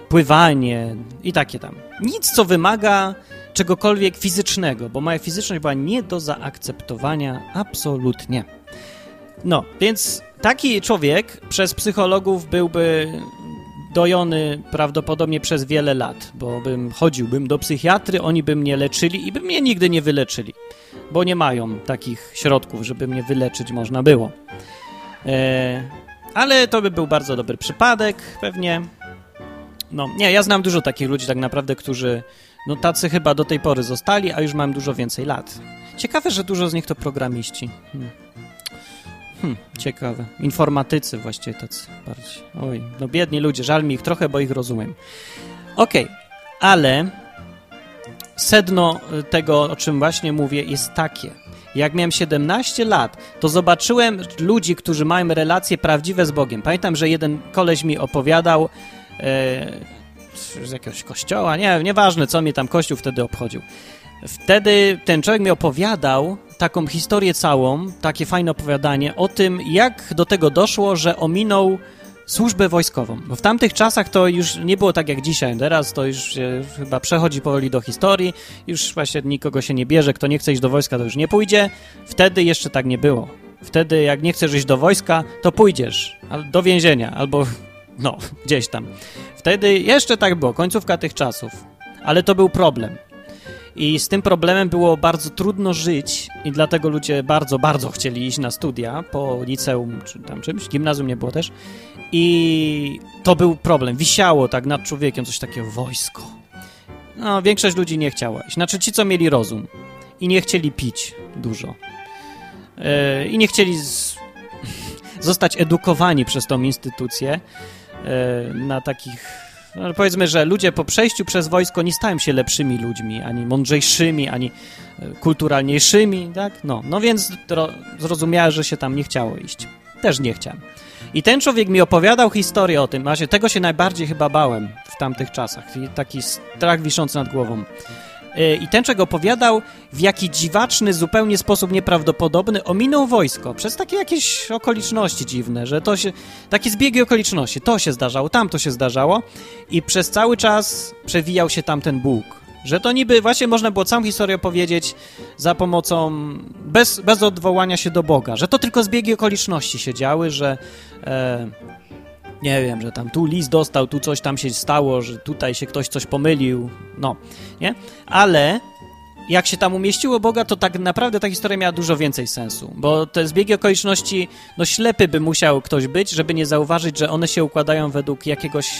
pływanie i takie tam. Nic, co wymaga czegokolwiek fizycznego, bo moja fizyczność była nie do zaakceptowania absolutnie. No, więc taki człowiek przez psychologów byłby dojony prawdopodobnie przez wiele lat, bo bym chodziłbym do psychiatry, oni by mnie leczyli i by mnie nigdy nie wyleczyli, bo nie mają takich środków, żeby mnie wyleczyć można było. E, ale to by był bardzo dobry przypadek, pewnie. No, nie, ja znam dużo takich ludzi tak naprawdę, którzy no tacy chyba do tej pory zostali, a już mam dużo więcej lat. Ciekawe, że dużo z nich to programiści. Hmm. Hmm, ciekawe. Informatycy właściwie tacy bardziej. Oj, no biedni ludzie, żal mi ich trochę, bo ich rozumiem. Okej, okay, ale sedno tego, o czym właśnie mówię, jest takie. Jak miałem 17 lat, to zobaczyłem ludzi, którzy mają relacje prawdziwe z Bogiem. Pamiętam, że jeden koleś mi opowiadał, z jakiegoś kościoła, nie, nieważne co mnie tam kościół wtedy obchodził. Wtedy ten człowiek mi opowiadał taką historię całą, takie fajne opowiadanie o tym, jak do tego doszło, że ominął służbę wojskową. Bo w tamtych czasach to już nie było tak jak dzisiaj. Teraz to już chyba przechodzi powoli do historii. Już właśnie nikogo się nie bierze. Kto nie chce iść do wojska, to już nie pójdzie. Wtedy jeszcze tak nie było. Wtedy jak nie chcesz iść do wojska, to pójdziesz do więzienia albo no, gdzieś tam. Wtedy jeszcze tak było, końcówka tych czasów. Ale to był problem. I z tym problemem było bardzo trudno żyć i dlatego ludzie bardzo, bardzo chcieli iść na studia po liceum czy tam czymś, gimnazjum nie było też. I to był problem. Wisiało tak nad człowiekiem coś takiego, wojsko. No, większość ludzi nie chciała iść. Znaczy ci, co mieli rozum i nie chcieli pić dużo. Yy, I nie chcieli z... <laughs> zostać edukowani przez tą instytucję na takich. No powiedzmy, że ludzie po przejściu przez wojsko nie stają się lepszymi ludźmi, ani mądrzejszymi, ani e, kulturalniejszymi, tak? No, no więc zrozumiałem, że się tam nie chciało iść. Też nie chciałem. I ten człowiek mi opowiadał historię o tym, właśnie tego się najbardziej chyba bałem w tamtych czasach, taki strach wiszący nad głową. Y, I ten czego opowiadał, w jaki dziwaczny, zupełnie sposób nieprawdopodobny ominął wojsko. Przez takie jakieś okoliczności dziwne, że to się, takie zbiegi okoliczności, to się zdarzało, tam to się zdarzało. I przez cały czas przewijał się tam ten Bóg. Że to niby właśnie można było całą historię opowiedzieć za pomocą, bez, bez odwołania się do Boga, że to tylko zbiegi okoliczności się działy, że e, nie wiem, że tam tu list dostał, tu coś tam się stało, że tutaj się ktoś coś pomylił, no, nie? Ale jak się tam umieściło Boga, to tak naprawdę ta historia miała dużo więcej sensu, bo te zbiegi okoliczności, no ślepy by musiał ktoś być, żeby nie zauważyć, że one się układają według jakiegoś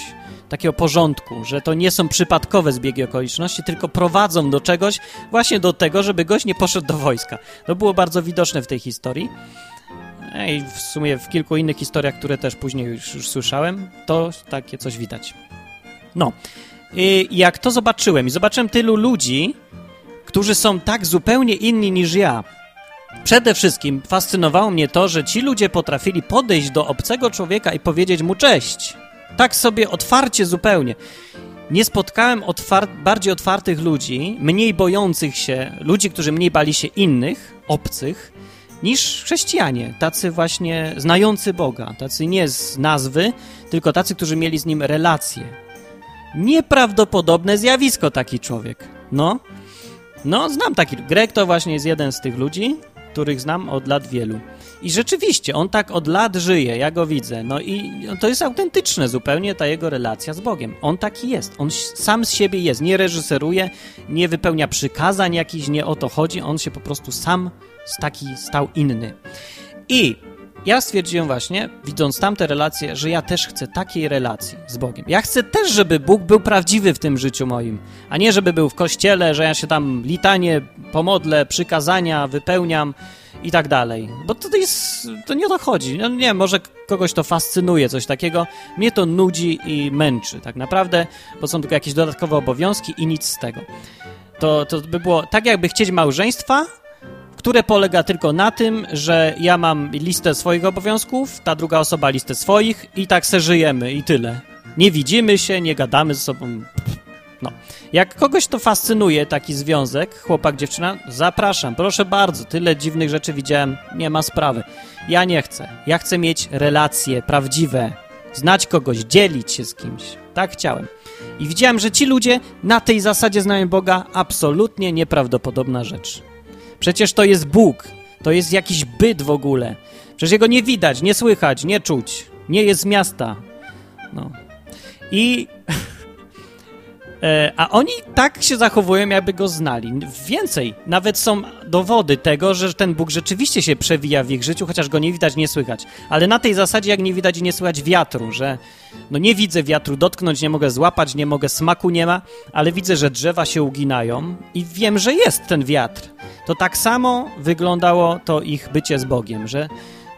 takiego porządku, że to nie są przypadkowe zbiegi okoliczności, tylko prowadzą do czegoś, właśnie do tego, żeby gość nie poszedł do wojska. To było bardzo widoczne w tej historii. I w sumie w kilku innych historiach, które też później już, już słyszałem, to takie coś widać. No. I jak to zobaczyłem i zobaczyłem tylu ludzi, którzy są tak zupełnie inni niż ja. Przede wszystkim fascynowało mnie to, że ci ludzie potrafili podejść do obcego człowieka i powiedzieć mu cześć. Tak sobie otwarcie zupełnie. Nie spotkałem otwar bardziej otwartych ludzi, mniej bojących się, ludzi, którzy mniej bali się innych, obcych, niż chrześcijanie, tacy właśnie znający Boga, tacy nie z nazwy, tylko tacy, którzy mieli z Nim relacje. Nieprawdopodobne zjawisko taki człowiek. No, no znam taki. Greg to właśnie jest jeden z tych ludzi, których znam od lat wielu. I rzeczywiście, on tak od lat żyje, ja go widzę. No i to jest autentyczne zupełnie ta jego relacja z Bogiem. On taki jest. On sam z siebie jest. Nie reżyseruje, nie wypełnia przykazań jakichś, nie o to chodzi. On się po prostu sam taki stał inny. I ja stwierdziłem właśnie, widząc tamte relacje, że ja też chcę takiej relacji z Bogiem. Ja chcę też, żeby Bóg był prawdziwy w tym życiu moim, a nie żeby był w kościele, że ja się tam litanie pomodlę, przykazania wypełniam i tak dalej. Bo to jest, to nie o to chodzi. No nie, może kogoś to fascynuje, coś takiego. Mnie to nudzi i męczy tak naprawdę, bo są tylko jakieś dodatkowe obowiązki i nic z tego. To, to by było tak, jakby chcieć małżeństwa, które polega tylko na tym, że ja mam listę swoich obowiązków, ta druga osoba listę swoich i tak se żyjemy i tyle. Nie widzimy się, nie gadamy ze sobą. No. Jak kogoś to fascynuje, taki związek, chłopak, dziewczyna, zapraszam, proszę bardzo, tyle dziwnych rzeczy widziałem, nie ma sprawy. Ja nie chcę. Ja chcę mieć relacje prawdziwe, znać kogoś, dzielić się z kimś. Tak chciałem. I widziałem, że ci ludzie na tej zasadzie znają Boga absolutnie nieprawdopodobna rzecz. Przecież to jest Bóg, to jest jakiś byt w ogóle. Przecież jego nie widać, nie słychać, nie czuć, nie jest z miasta. No. I <laughs> E, a oni tak się zachowują, jakby go znali. Więcej, nawet są dowody tego, że ten Bóg rzeczywiście się przewija w ich życiu, chociaż go nie widać, nie słychać. Ale na tej zasadzie, jak nie widać i nie słychać wiatru, że no nie widzę wiatru, dotknąć nie mogę, złapać nie mogę, smaku nie ma, ale widzę, że drzewa się uginają i wiem, że jest ten wiatr. To tak samo wyglądało to ich bycie z Bogiem, że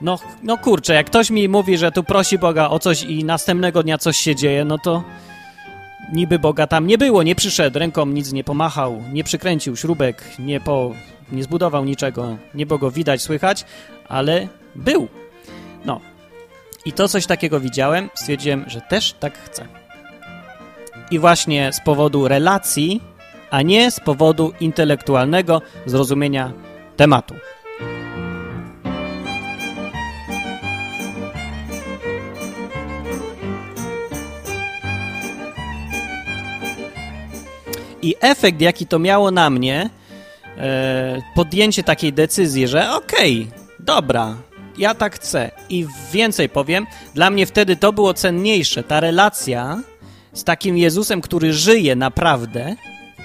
no, no kurczę, jak ktoś mi mówi, że tu prosi Boga o coś i następnego dnia coś się dzieje, no to niby Boga tam nie było, nie przyszedł, ręką nic nie pomachał, nie przykręcił śrubek, nie, po, nie zbudował niczego, nie było go widać, słychać, ale był. I to coś takiego widziałem, stwierdziłem, że też tak chcę. I właśnie z powodu relacji, a nie z powodu intelektualnego zrozumienia tematu. I efekt, jaki to miało na mnie, e, podjęcie takiej decyzji, że okej, okay, dobra, ja tak chcę. I więcej powiem, dla mnie wtedy to było cenniejsze, ta relacja z takim Jezusem, który żyje naprawdę,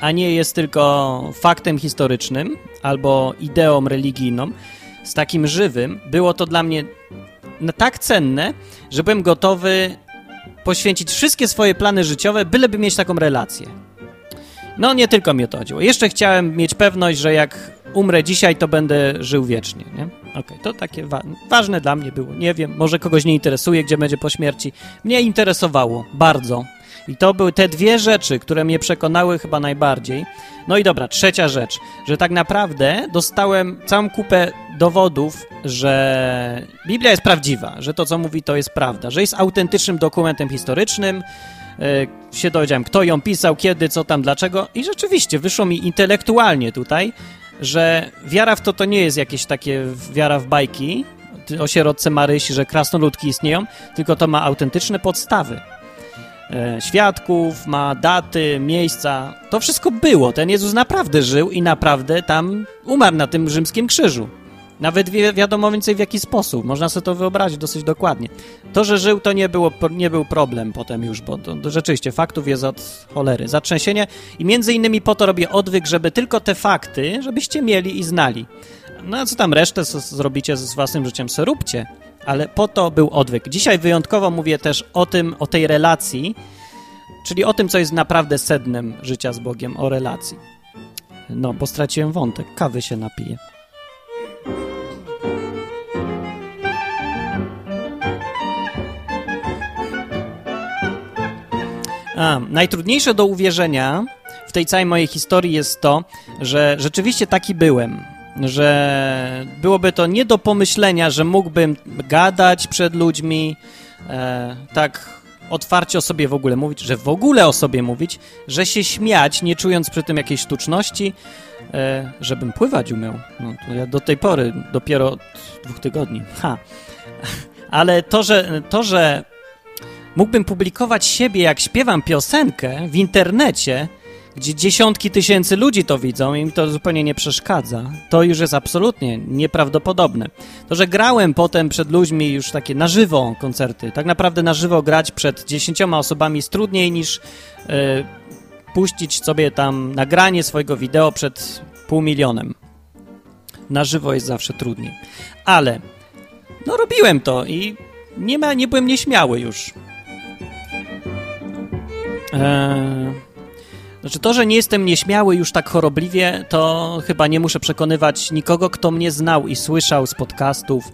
a nie jest tylko faktem historycznym albo ideą religijną, z takim żywym, było to dla mnie tak cenne, że byłem gotowy poświęcić wszystkie swoje plany życiowe, byleby mieć taką relację. No nie tylko mi o to chodziło. Jeszcze chciałem mieć pewność, że jak umrę dzisiaj, to będę żył wiecznie, nie? Okej, okay, to takie wa ważne dla mnie było. Nie wiem, może kogoś nie interesuje, gdzie będzie po śmierci. Mnie interesowało bardzo. I to były te dwie rzeczy, które mnie przekonały chyba najbardziej. No i dobra, trzecia rzecz, że tak naprawdę dostałem całą kupę dowodów, że Biblia jest prawdziwa, że to, co mówi, to jest prawda, że jest autentycznym dokumentem historycznym. E, się dowiedziałem, kto ją pisał, kiedy, co tam, dlaczego. I rzeczywiście wyszło mi intelektualnie tutaj, że wiara w to to nie jest jakieś takie wiara w bajki o sierotce Marysi, że krasnoludki istnieją, tylko to ma autentyczne podstawy. E, świadków, ma daty, miejsca. To wszystko było. Ten Jezus naprawdę żył i naprawdę tam umarł na tym rzymskim krzyżu. Nawet wi wiadomo więcej w jaki sposób. Można sobie to wyobrazić dosyć dokładnie. To, że żył, to nie, było, nie był problem potem już, bo to, to rzeczywiście faktów jest od cholery. Zatrzęsienie i między innymi po to robię odwyk, żeby tylko te fakty, żebyście mieli i znali. No a co tam resztę zrobicie z własnym życiem, co róbcie ale po to był odwyk. Dzisiaj wyjątkowo mówię też o tym, o tej relacji, czyli o tym, co jest naprawdę sednem życia z Bogiem, o relacji. No, bo straciłem wątek, kawy się napiję. A, najtrudniejsze do uwierzenia w tej całej mojej historii jest to, że rzeczywiście taki byłem że byłoby to nie do pomyślenia, że mógłbym gadać przed ludźmi, e, tak otwarcie o sobie w ogóle mówić, że w ogóle o sobie mówić, że się śmiać, nie czując przy tym jakiejś sztuczności, e, żebym pływać umiał. No to ja do tej pory, dopiero od dwóch tygodni. Ha. Ale to, że, to, że mógłbym publikować siebie, jak śpiewam piosenkę w internecie, gdzie dziesiątki tysięcy ludzi to widzą i mi to zupełnie nie przeszkadza, to już jest absolutnie nieprawdopodobne. To, że grałem potem przed ludźmi już takie na żywo koncerty, tak naprawdę na żywo grać przed dziesięcioma osobami jest trudniej niż yy, puścić sobie tam nagranie swojego wideo przed pół milionem. Na żywo jest zawsze trudniej. Ale no robiłem to i nie, ma, nie byłem nieśmiały już. Eee... Znaczy to, że nie jestem nieśmiały już tak chorobliwie, to chyba nie muszę przekonywać nikogo, kto mnie znał i słyszał z podcastów.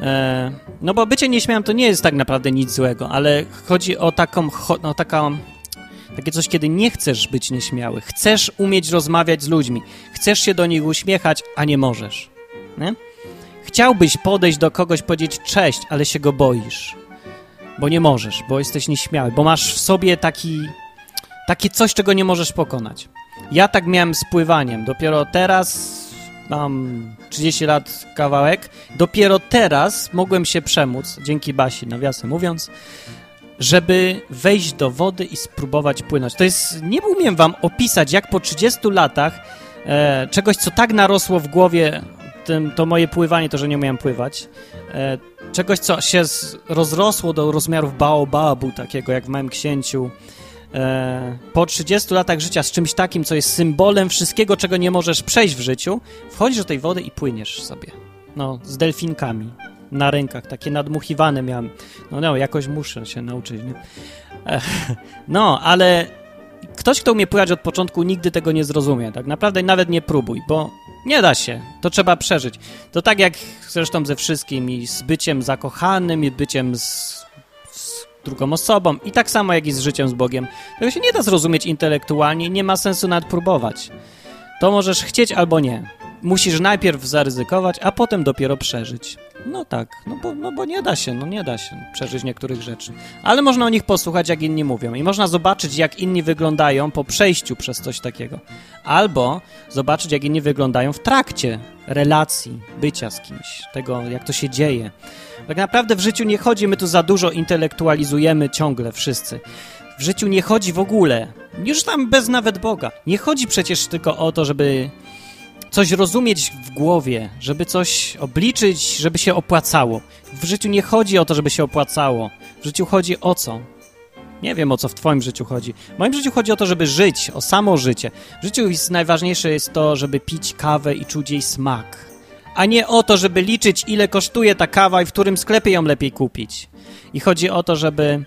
E, no bo bycie nieśmiałym to nie jest tak naprawdę nic złego, ale chodzi o taką, o taką, takie coś, kiedy nie chcesz być nieśmiały. Chcesz umieć rozmawiać z ludźmi. Chcesz się do nich uśmiechać, a nie możesz. Nie? Chciałbyś podejść do kogoś, powiedzieć cześć, ale się go boisz. Bo nie możesz, bo jesteś nieśmiały, bo masz w sobie taki takie coś, czego nie możesz pokonać. Ja tak miałem z pływaniem. Dopiero teraz mam 30 lat kawałek. Dopiero teraz mogłem się przemóc, dzięki Basi, nawiasem mówiąc, żeby wejść do wody i spróbować płynąć. To jest, nie umiem wam opisać, jak po 30 latach e, czegoś, co tak narosło w głowie, tym, to moje pływanie, to, że nie umiałem pływać, e, czegoś, co się z, rozrosło do rozmiarów baobabu, takiego jak w Małym Księciu, e, po 30 latach życia z czymś takim, co jest symbolem wszystkiego, czego nie możesz przejść w życiu, wchodzisz do tej wody i płyniesz sobie. No, z delfinkami na rękach, takie nadmuchiwane miałem. No, no, jakoś muszę się nauczyć, nie? E, <laughs> no, ale ktoś, kto umie pływać od początku, nigdy tego nie zrozumie. Tak naprawdę nawet nie próbuj, bo nie da się. To trzeba przeżyć. To tak jak zresztą ze wszystkim i z byciem zakochanym, i byciem z drugą osobą i tak samo jak i z życiem z Bogiem. Tego się nie da zrozumieć intelektualnie nie ma sensu nawet próbować. To możesz chcieć albo nie. Musisz najpierw zaryzykować, a potem dopiero przeżyć. No tak, no bo, no bo nie da się, no nie da się przeżyć niektórych rzeczy. Ale można o nich posłuchać, jak inni mówią. I można zobaczyć, jak inni wyglądają po przejściu przez coś takiego. Albo zobaczyć, jak inni wyglądają w trakcie relacji, bycia z kimś, tego, jak to się dzieje. Tak naprawdę w życiu nie chodzi, my tu za dużo intelektualizujemy ciągle wszyscy. W życiu nie chodzi w ogóle, już tam bez nawet Boga. Nie chodzi przecież tylko o to, żeby coś rozumieć w głowie, żeby coś obliczyć, żeby się opłacało. W życiu nie chodzi o to, żeby się opłacało. W życiu chodzi o co? Nie wiem, o co w twoim życiu chodzi. W moim życiu chodzi o to, żeby żyć, o samo życie. W życiu jest, najważniejsze jest to, żeby pić kawę i czuć jej smak a nie o to, żeby liczyć, ile kosztuje ta kawa i w którym sklepie ją lepiej kupić. I chodzi o to, żeby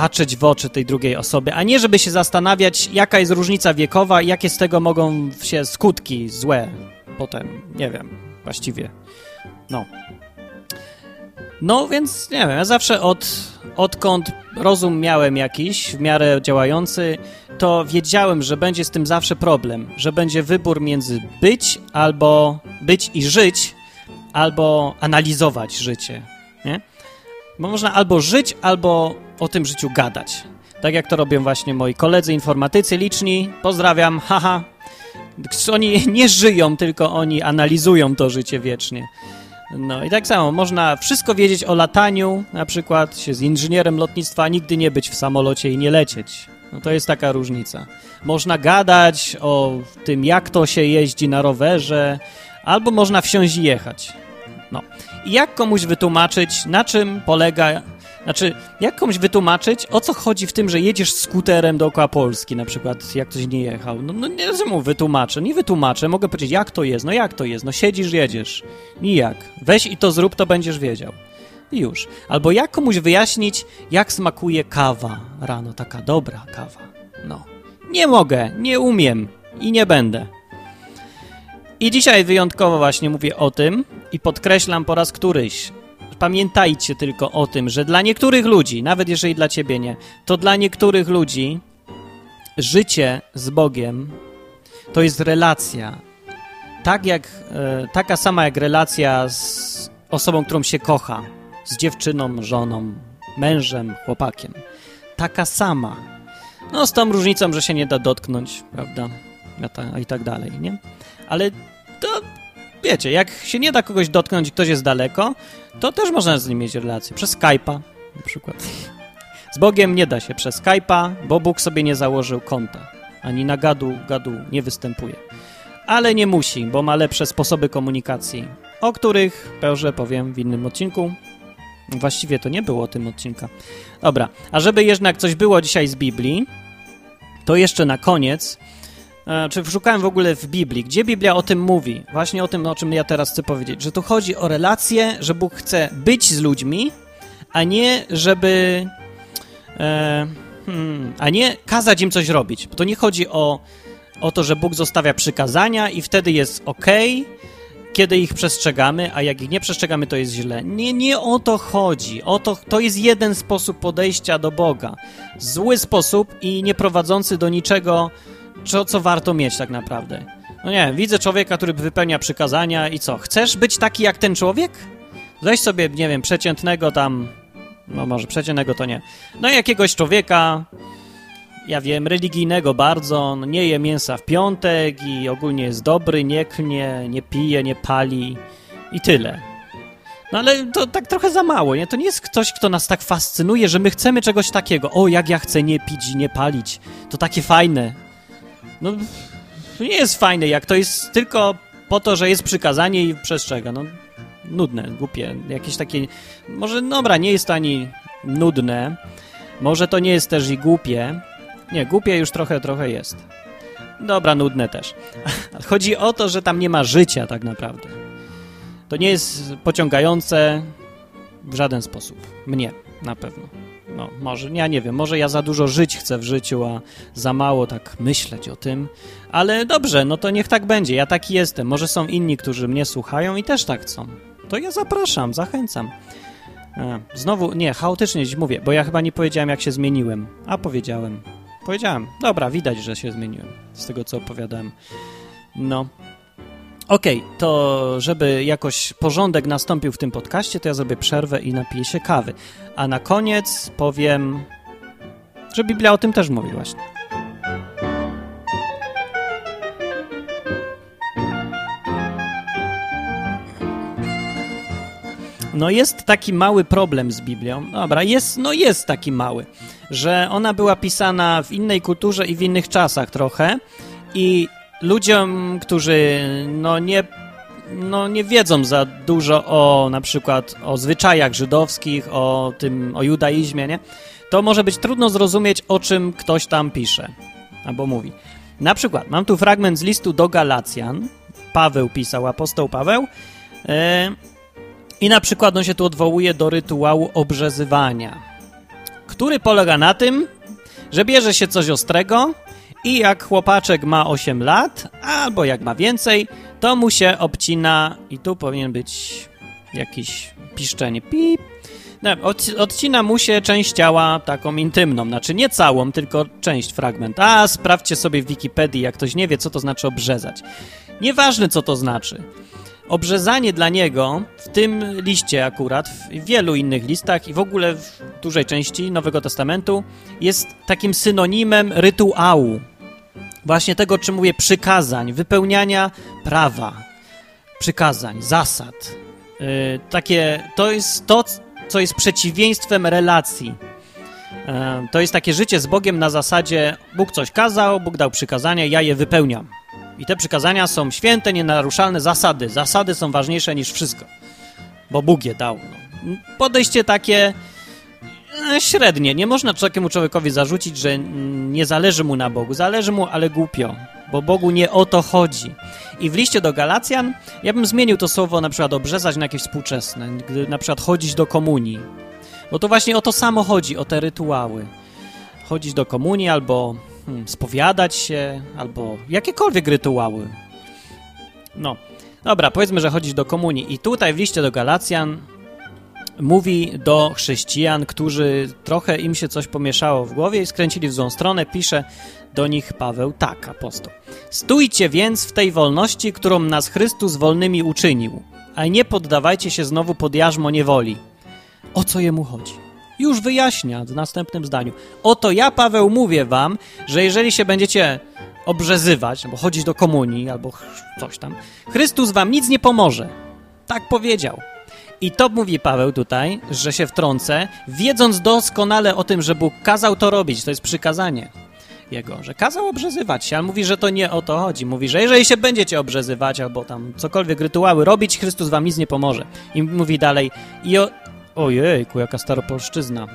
patrzeć w oczy tej drugiej osoby, a nie żeby się zastanawiać, jaka jest różnica wiekowa i jakie z tego mogą się skutki złe potem. Nie wiem, właściwie. No. No, więc nie wiem, ja zawsze od, odkąd rozum miałem jakiś, w miarę działający, to wiedziałem, że będzie z tym zawsze problem, że będzie wybór między być albo być i żyć, albo analizować życie? Bo można albo żyć, albo o tym życiu gadać. Tak jak to robią właśnie moi koledzy informatycy liczni. Pozdrawiam, haha. Oni <laughs> nie żyją, tylko oni analizują to życie wiecznie. No i tak samo, można wszystko wiedzieć o lataniu, na przykład się z inżynierem lotnictwa, nigdy nie być w samolocie i nie lecieć. No to jest taka różnica. Można gadać o tym, jak to się jeździ na rowerze, albo można wsiąść i jechać. No. I jak komuś wytłumaczyć, na czym polega znaczy, jak komuś wytłumaczyć, o co chodzi w tym, że jedziesz skuterem dookoła Polski, na przykład, jak ktoś nie jechał? No, no nie wiem, mu wytłumaczę, nie wytłumaczę, mogę powiedzieć, jak to jest, no jak to jest, no siedzisz, jedziesz. Nijak. Weź i to zrób, to będziesz wiedział. I już. Albo jak komuś wyjaśnić, jak smakuje kawa rano, taka dobra kawa. No. Nie mogę, nie umiem i nie będę. I dzisiaj wyjątkowo właśnie mówię o tym i podkreślam po raz któryś, pamiętajcie tylko o tym, że dla niektórych ludzi, nawet jeżeli dla ciebie nie, to dla niektórych ludzi życie z Bogiem to jest relacja. Tak jak, e, taka sama jak relacja z osobą, którą się kocha, z dziewczyną, żoną, mężem, chłopakiem. Taka sama. No z tą różnicą, że się nie da dotknąć, prawda? I tak dalej, nie? Ale to wiecie, jak się nie da kogoś dotknąć i ktoś jest daleko, to też można z nim mieć relację. Przez Skype'a na przykład. Z Bogiem nie da się przez Skype'a, bo Bóg sobie nie założył konta. Ani na gadu, gadu nie występuje. Ale nie musi, bo ma lepsze sposoby komunikacji, o których pewnie powiem w innym odcinku. Właściwie to nie było o tym odcinka. Dobra, a żeby jednak coś było dzisiaj z Biblii, to jeszcze na koniec czy szukałem w ogóle w Biblii, gdzie Biblia o tym mówi, właśnie o tym, o czym ja teraz chcę powiedzieć, że tu chodzi o relacje, że Bóg chce być z ludźmi, a nie żeby. E, hmm, a nie kazać im coś robić. Bo to nie chodzi o, o to, że Bóg zostawia przykazania i wtedy jest ok, kiedy ich przestrzegamy, a jak ich nie przestrzegamy, to jest źle. Nie, nie o to chodzi. O to, to jest jeden sposób podejścia do Boga. Zły sposób i nie prowadzący do niczego co, co warto mieć tak naprawdę. No nie widzę człowieka, który wypełnia przykazania i co? Chcesz być taki jak ten człowiek? Weź sobie, nie wiem, przeciętnego tam, no może przeciętnego to nie, no jakiegoś człowieka, ja wiem, religijnego bardzo, nie je mięsa w piątek i ogólnie jest dobry, nie klnie, nie pije, nie pali i tyle. No ale to tak trochę za mało, nie? To nie jest ktoś, kto nas tak fascynuje, że my chcemy czegoś takiego. O, jak ja chcę nie pić i nie palić. To takie fajne. No, to nie jest fajne, jak to jest tylko po to, że jest przykazanie i przestrzega. No, nudne, głupie, jakieś takie... Może, dobra, nie jest to ani nudne, może to nie jest też i głupie. Nie, głupie już trochę, trochę jest. Dobra, nudne też. <laughs> Chodzi o to, że tam nie ma życia tak naprawdę. To nie jest pociągające w żaden sposób. Mnie, na pewno. No, może, ja nie wiem, może ja za dużo żyć chcę w życiu, a za mało tak myśleć o tym, ale dobrze, no to niech tak będzie, ja taki jestem. Może są inni, którzy mnie słuchają i też tak chcą. To ja zapraszam, zachęcam. E, znowu, nie, chaotycznie dziś mówię, bo ja chyba nie powiedziałem, jak się zmieniłem. A powiedziałem. Powiedziałem. Dobra, widać, że się zmieniłem z tego, co opowiadałem. No, Okej, okay, to żeby jakoś porządek nastąpił w tym podcaście, to ja zrobię przerwę i napiję się kawy. A na koniec powiem, że Biblia o tym też mówi właśnie. No jest taki mały problem z Biblią. Dobra, jest, no jest taki mały, że ona była pisana w innej kulturze i w innych czasach trochę i ludziom, którzy no nie, no nie wiedzą za dużo o na przykład o zwyczajach żydowskich, o tym, o judaizmie, nie? To może być trudno zrozumieć, o czym ktoś tam pisze albo mówi. Na przykład, mam tu fragment z listu do Galacjan. Paweł pisał, apostoł Paweł. Yy, I na przykład on się tu odwołuje do rytuału obrzezywania, który polega na tym, że bierze się coś ostrego, i jak chłopaczek ma 8 lat, albo jak ma więcej, to mu się obcina i tu powinien być jakiś piszczenie. Pip. No, odcina mu się część ciała taką intymną, znaczy nie całą, tylko część, fragment. A sprawdźcie sobie w Wikipedii, jak ktoś nie wie, co to znaczy obrzezać. Nieważne, co to znaczy. obrzezanie dla niego w tym liście akurat, w wielu innych listach i w ogóle w dużej części Nowego Testamentu jest takim synonimem rytuału. Właśnie tego, czym mówię, przykazań, wypełniania prawa, przykazań, zasad. Yy, takie, to jest to, co jest przeciwieństwem relacji. Yy, to jest takie życie z Bogiem na zasadzie Bóg coś kazał, Bóg dał przykazania, ja je wypełniam. I te przykazania są święte, nienaruszalne zasady. Zasady są ważniejsze niż wszystko, bo Bóg je dał. No. Podejście takie średnie. Nie można takiemu człowiekowi zarzucić, że nie zależy mu na Bogu. Zależy mu, ale głupio, bo Bogu nie o to chodzi. I w liście do Galacjan ja bym zmienił to słowo na przykład obrzezać na jakieś współczesne, gdy na przykład chodzić do komunii. Bo to właśnie o to samo chodzi, o te rytuały. Chodzić do komunii albo hmm, spowiadać się, albo jakiekolwiek rytuały. No, dobra, powiedzmy, że chodzić do komunii. I tutaj w liście do Galacjan mówi do chrześcijan, którzy trochę im się coś pomieszało w głowie i skręcili w złą stronę, pisze do nich Paweł tak, apostoł. Stójcie więc w tej wolności, którą nas Chrystus wolnymi uczynił, a nie poddawajcie się znowu pod jarzmo niewoli. O co jemu chodzi? już wyjaśnia w następnym zdaniu. Oto ja, Paweł, mówię wam, że jeżeli się będziecie obrzezywać, albo chodzić do komunii, albo coś tam, Chrystus wam nic nie pomoże. Tak powiedział. I to mówi Paweł tutaj, że się wtrącę, wiedząc doskonale o tym, że Bóg kazał to robić, to jest przykazanie jego, że kazał obrzezywać się, ale mówi, że to nie o to chodzi. Mówi, że jeżeli się będziecie obrzezywać albo tam cokolwiek rytuały robić, Chrystus wam nic nie pomoże. I mówi dalej, i o, Ojejku, jaka staropolszczyzna.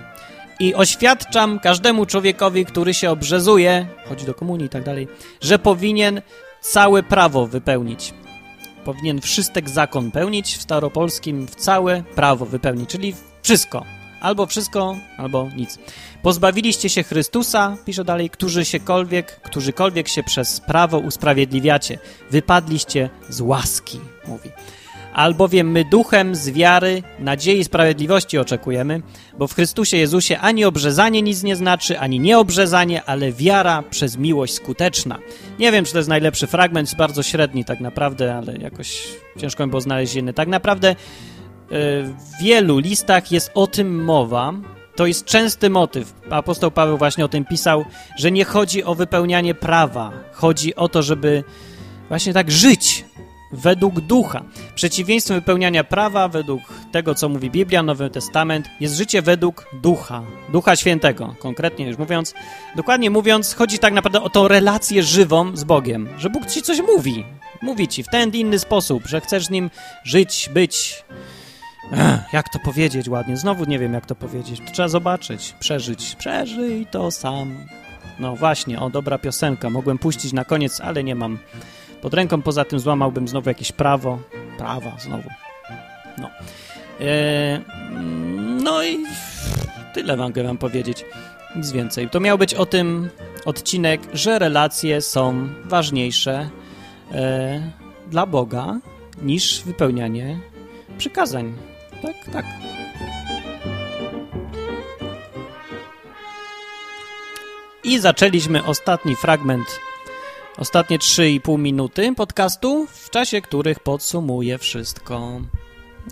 I oświadczam każdemu człowiekowi, który się obrzezuje, chodzi do komunii i tak dalej, że powinien całe prawo wypełnić. Powinien wszystek zakon pełnić w staropolskim, w całe prawo wypełnić, czyli wszystko. Albo wszystko, albo nic. Pozbawiliście się Chrystusa, pisze dalej, którzy siekolwiek, którzykolwiek się przez prawo usprawiedliwiacie. Wypadliście z łaski, mówi albowiem my duchem z wiary, nadziei i sprawiedliwości oczekujemy, bo w Chrystusie Jezusie ani obrzezanie nic nie znaczy, ani nieobrzezanie, ale wiara przez miłość skuteczna. Nie wiem, czy to jest najlepszy fragment, jest bardzo średni tak naprawdę, ale jakoś ciężko mi było znaleźć inny. Tak naprawdę e, w wielu listach jest o tym mowa, to jest częsty motyw. Apostoł Paweł właśnie o tym pisał, że nie chodzi o wypełnianie prawa. Chodzi o to, żeby właśnie tak żyć, według ducha. Przeciwieństwem wypełniania prawa, według tego, co mówi Biblia, Nowy Testament, jest życie według ducha, ducha świętego, konkretnie już mówiąc. Dokładnie mówiąc, chodzi tak naprawdę o tą relację żywą z Bogiem, że Bóg ci coś mówi. Mówi ci w ten inny sposób, że chcesz nim żyć, być. Ech, jak to powiedzieć ładnie? Znowu nie wiem, jak to powiedzieć. To trzeba zobaczyć, przeżyć. Przeżyj to sam. No właśnie, o, dobra piosenka. Mogłem puścić na koniec, ale nie mam pod ręką. Poza tym złamałbym znowu jakieś prawo. Prawa znowu. No. E, no i tyle mogę wam powiedzieć. Nic więcej. To miał być o tym odcinek, że relacje są ważniejsze e, dla Boga niż wypełnianie przykazań. Tak, tak. I zaczęliśmy ostatni fragment Ostatnie 3,5 minuty podcastu, w czasie których podsumuję wszystko.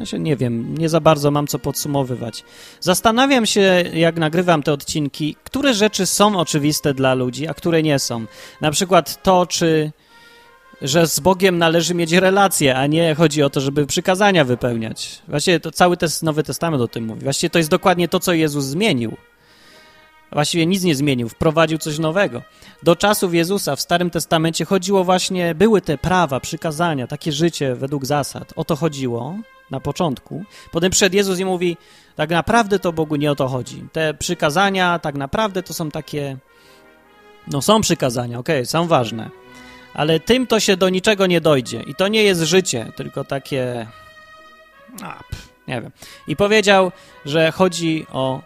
Się nie wiem, nie za bardzo mam co podsumowywać. Zastanawiam się, jak nagrywam te odcinki, które rzeczy są oczywiste dla ludzi, a które nie są. Na przykład to, czy że z Bogiem należy mieć relacje, a nie chodzi o to, żeby przykazania wypełniać. Właściwie to cały Nowy Testament o tym mówi. Właściwie to jest dokładnie to, co Jezus zmienił właściwie nic nie zmienił, wprowadził coś nowego. Do czasów Jezusa w Starym Testamencie chodziło właśnie, były te prawa, przykazania, takie życie według zasad. O to chodziło na początku. Potem przed Jezus i mówi, tak naprawdę to Bogu nie o to chodzi. Te przykazania tak naprawdę to są takie, no są przykazania, okej, okay, są ważne, ale tym to się do niczego nie dojdzie. I to nie jest życie, tylko takie, a, pff, nie wiem. I powiedział, że chodzi o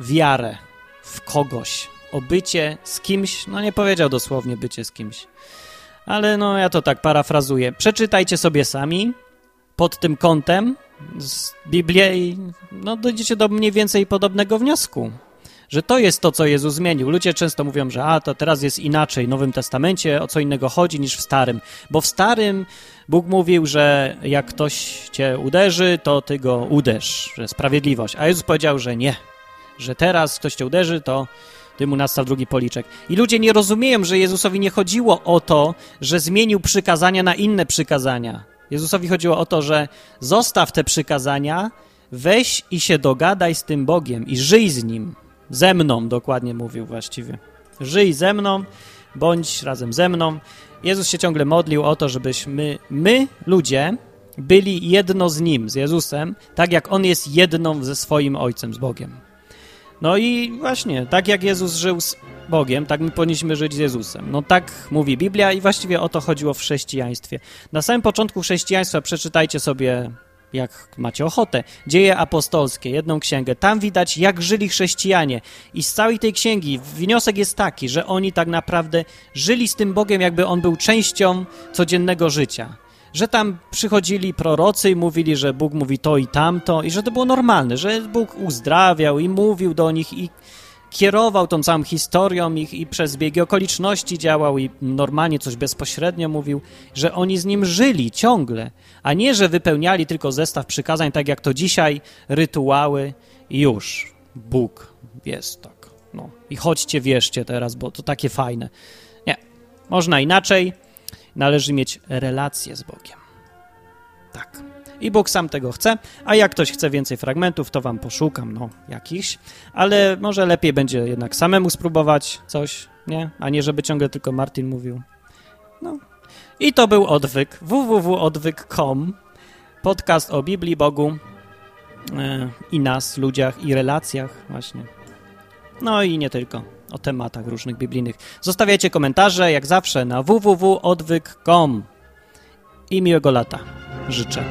wiarę w kogoś, o bycie z kimś, no nie powiedział dosłownie bycie z kimś, ale no ja to tak parafrazuję. Przeczytajcie sobie sami pod tym kątem z Biblię i no dojdziecie do mniej więcej podobnego wniosku, że to jest to, co Jezus zmienił. Ludzie często mówią, że a, to teraz jest inaczej w Nowym Testamencie, o co innego chodzi niż w Starym. Bo w Starym Bóg mówił, że jak ktoś cię uderzy, to ty go uderz, że sprawiedliwość. A Jezus powiedział, że nie, że teraz ktoś cię uderzy, to ty mu nastaw drugi policzek. I ludzie nie rozumieją, że Jezusowi nie chodziło o to, że zmienił przykazania na inne przykazania. Jezusowi chodziło o to, że zostaw te przykazania, weź i się dogadaj z tym Bogiem i żyj z Nim. Ze mną, dokładnie mówił właściwie. Żyj ze mną, bądź razem ze mną. Jezus się ciągle modlił o to, żebyśmy, my, ludzie, byli jedno z Nim, z Jezusem, tak jak On jest jedną ze swoim Ojcem, z Bogiem. No i właśnie, tak jak Jezus żył z Bogiem, tak my powinniśmy żyć z Jezusem. No tak mówi Biblia i właściwie o to chodziło w chrześcijaństwie. Na samym początku chrześcijaństwa przeczytajcie sobie, jak macie ochotę, Dzieje apostolskie, jedną księgę. Tam widać, jak żyli chrześcijanie. I z całej tej księgi wniosek jest taki, że oni tak naprawdę żyli z tym Bogiem, jakby On był częścią codziennego życia że tam przychodzili prorocy i mówili, że Bóg mówi to i tamto i że to było normalne, że Bóg uzdrawiał i mówił do nich i kierował tą całą historią ich i przez biegi okoliczności działał i normalnie coś bezpośrednio mówił, że oni z nim żyli ciągle, a nie, że wypełniali tylko zestaw przykazań, tak jak to dzisiaj, rytuały i już. Bóg jest tak. No. I chodźcie, wierzcie teraz, bo to takie fajne. Nie. Można inaczej. Należy mieć relację z Bogiem. Tak. I Bóg sam tego chce, a jak ktoś chce więcej fragmentów, to wam poszukam, no, jakichś, ale może lepiej będzie jednak samemu spróbować coś, nie? A nie, żeby ciągle tylko Martin mówił. No. I to był odwyk, www.odwyk.com, podcast o Biblii, Bogu yy, i nas, ludziach i relacjach właśnie. No i nie tylko, o tematach różnych biblijnych. Zostawiajcie komentarze, jak zawsze, na www.odwyk.com i miłego lata życzę.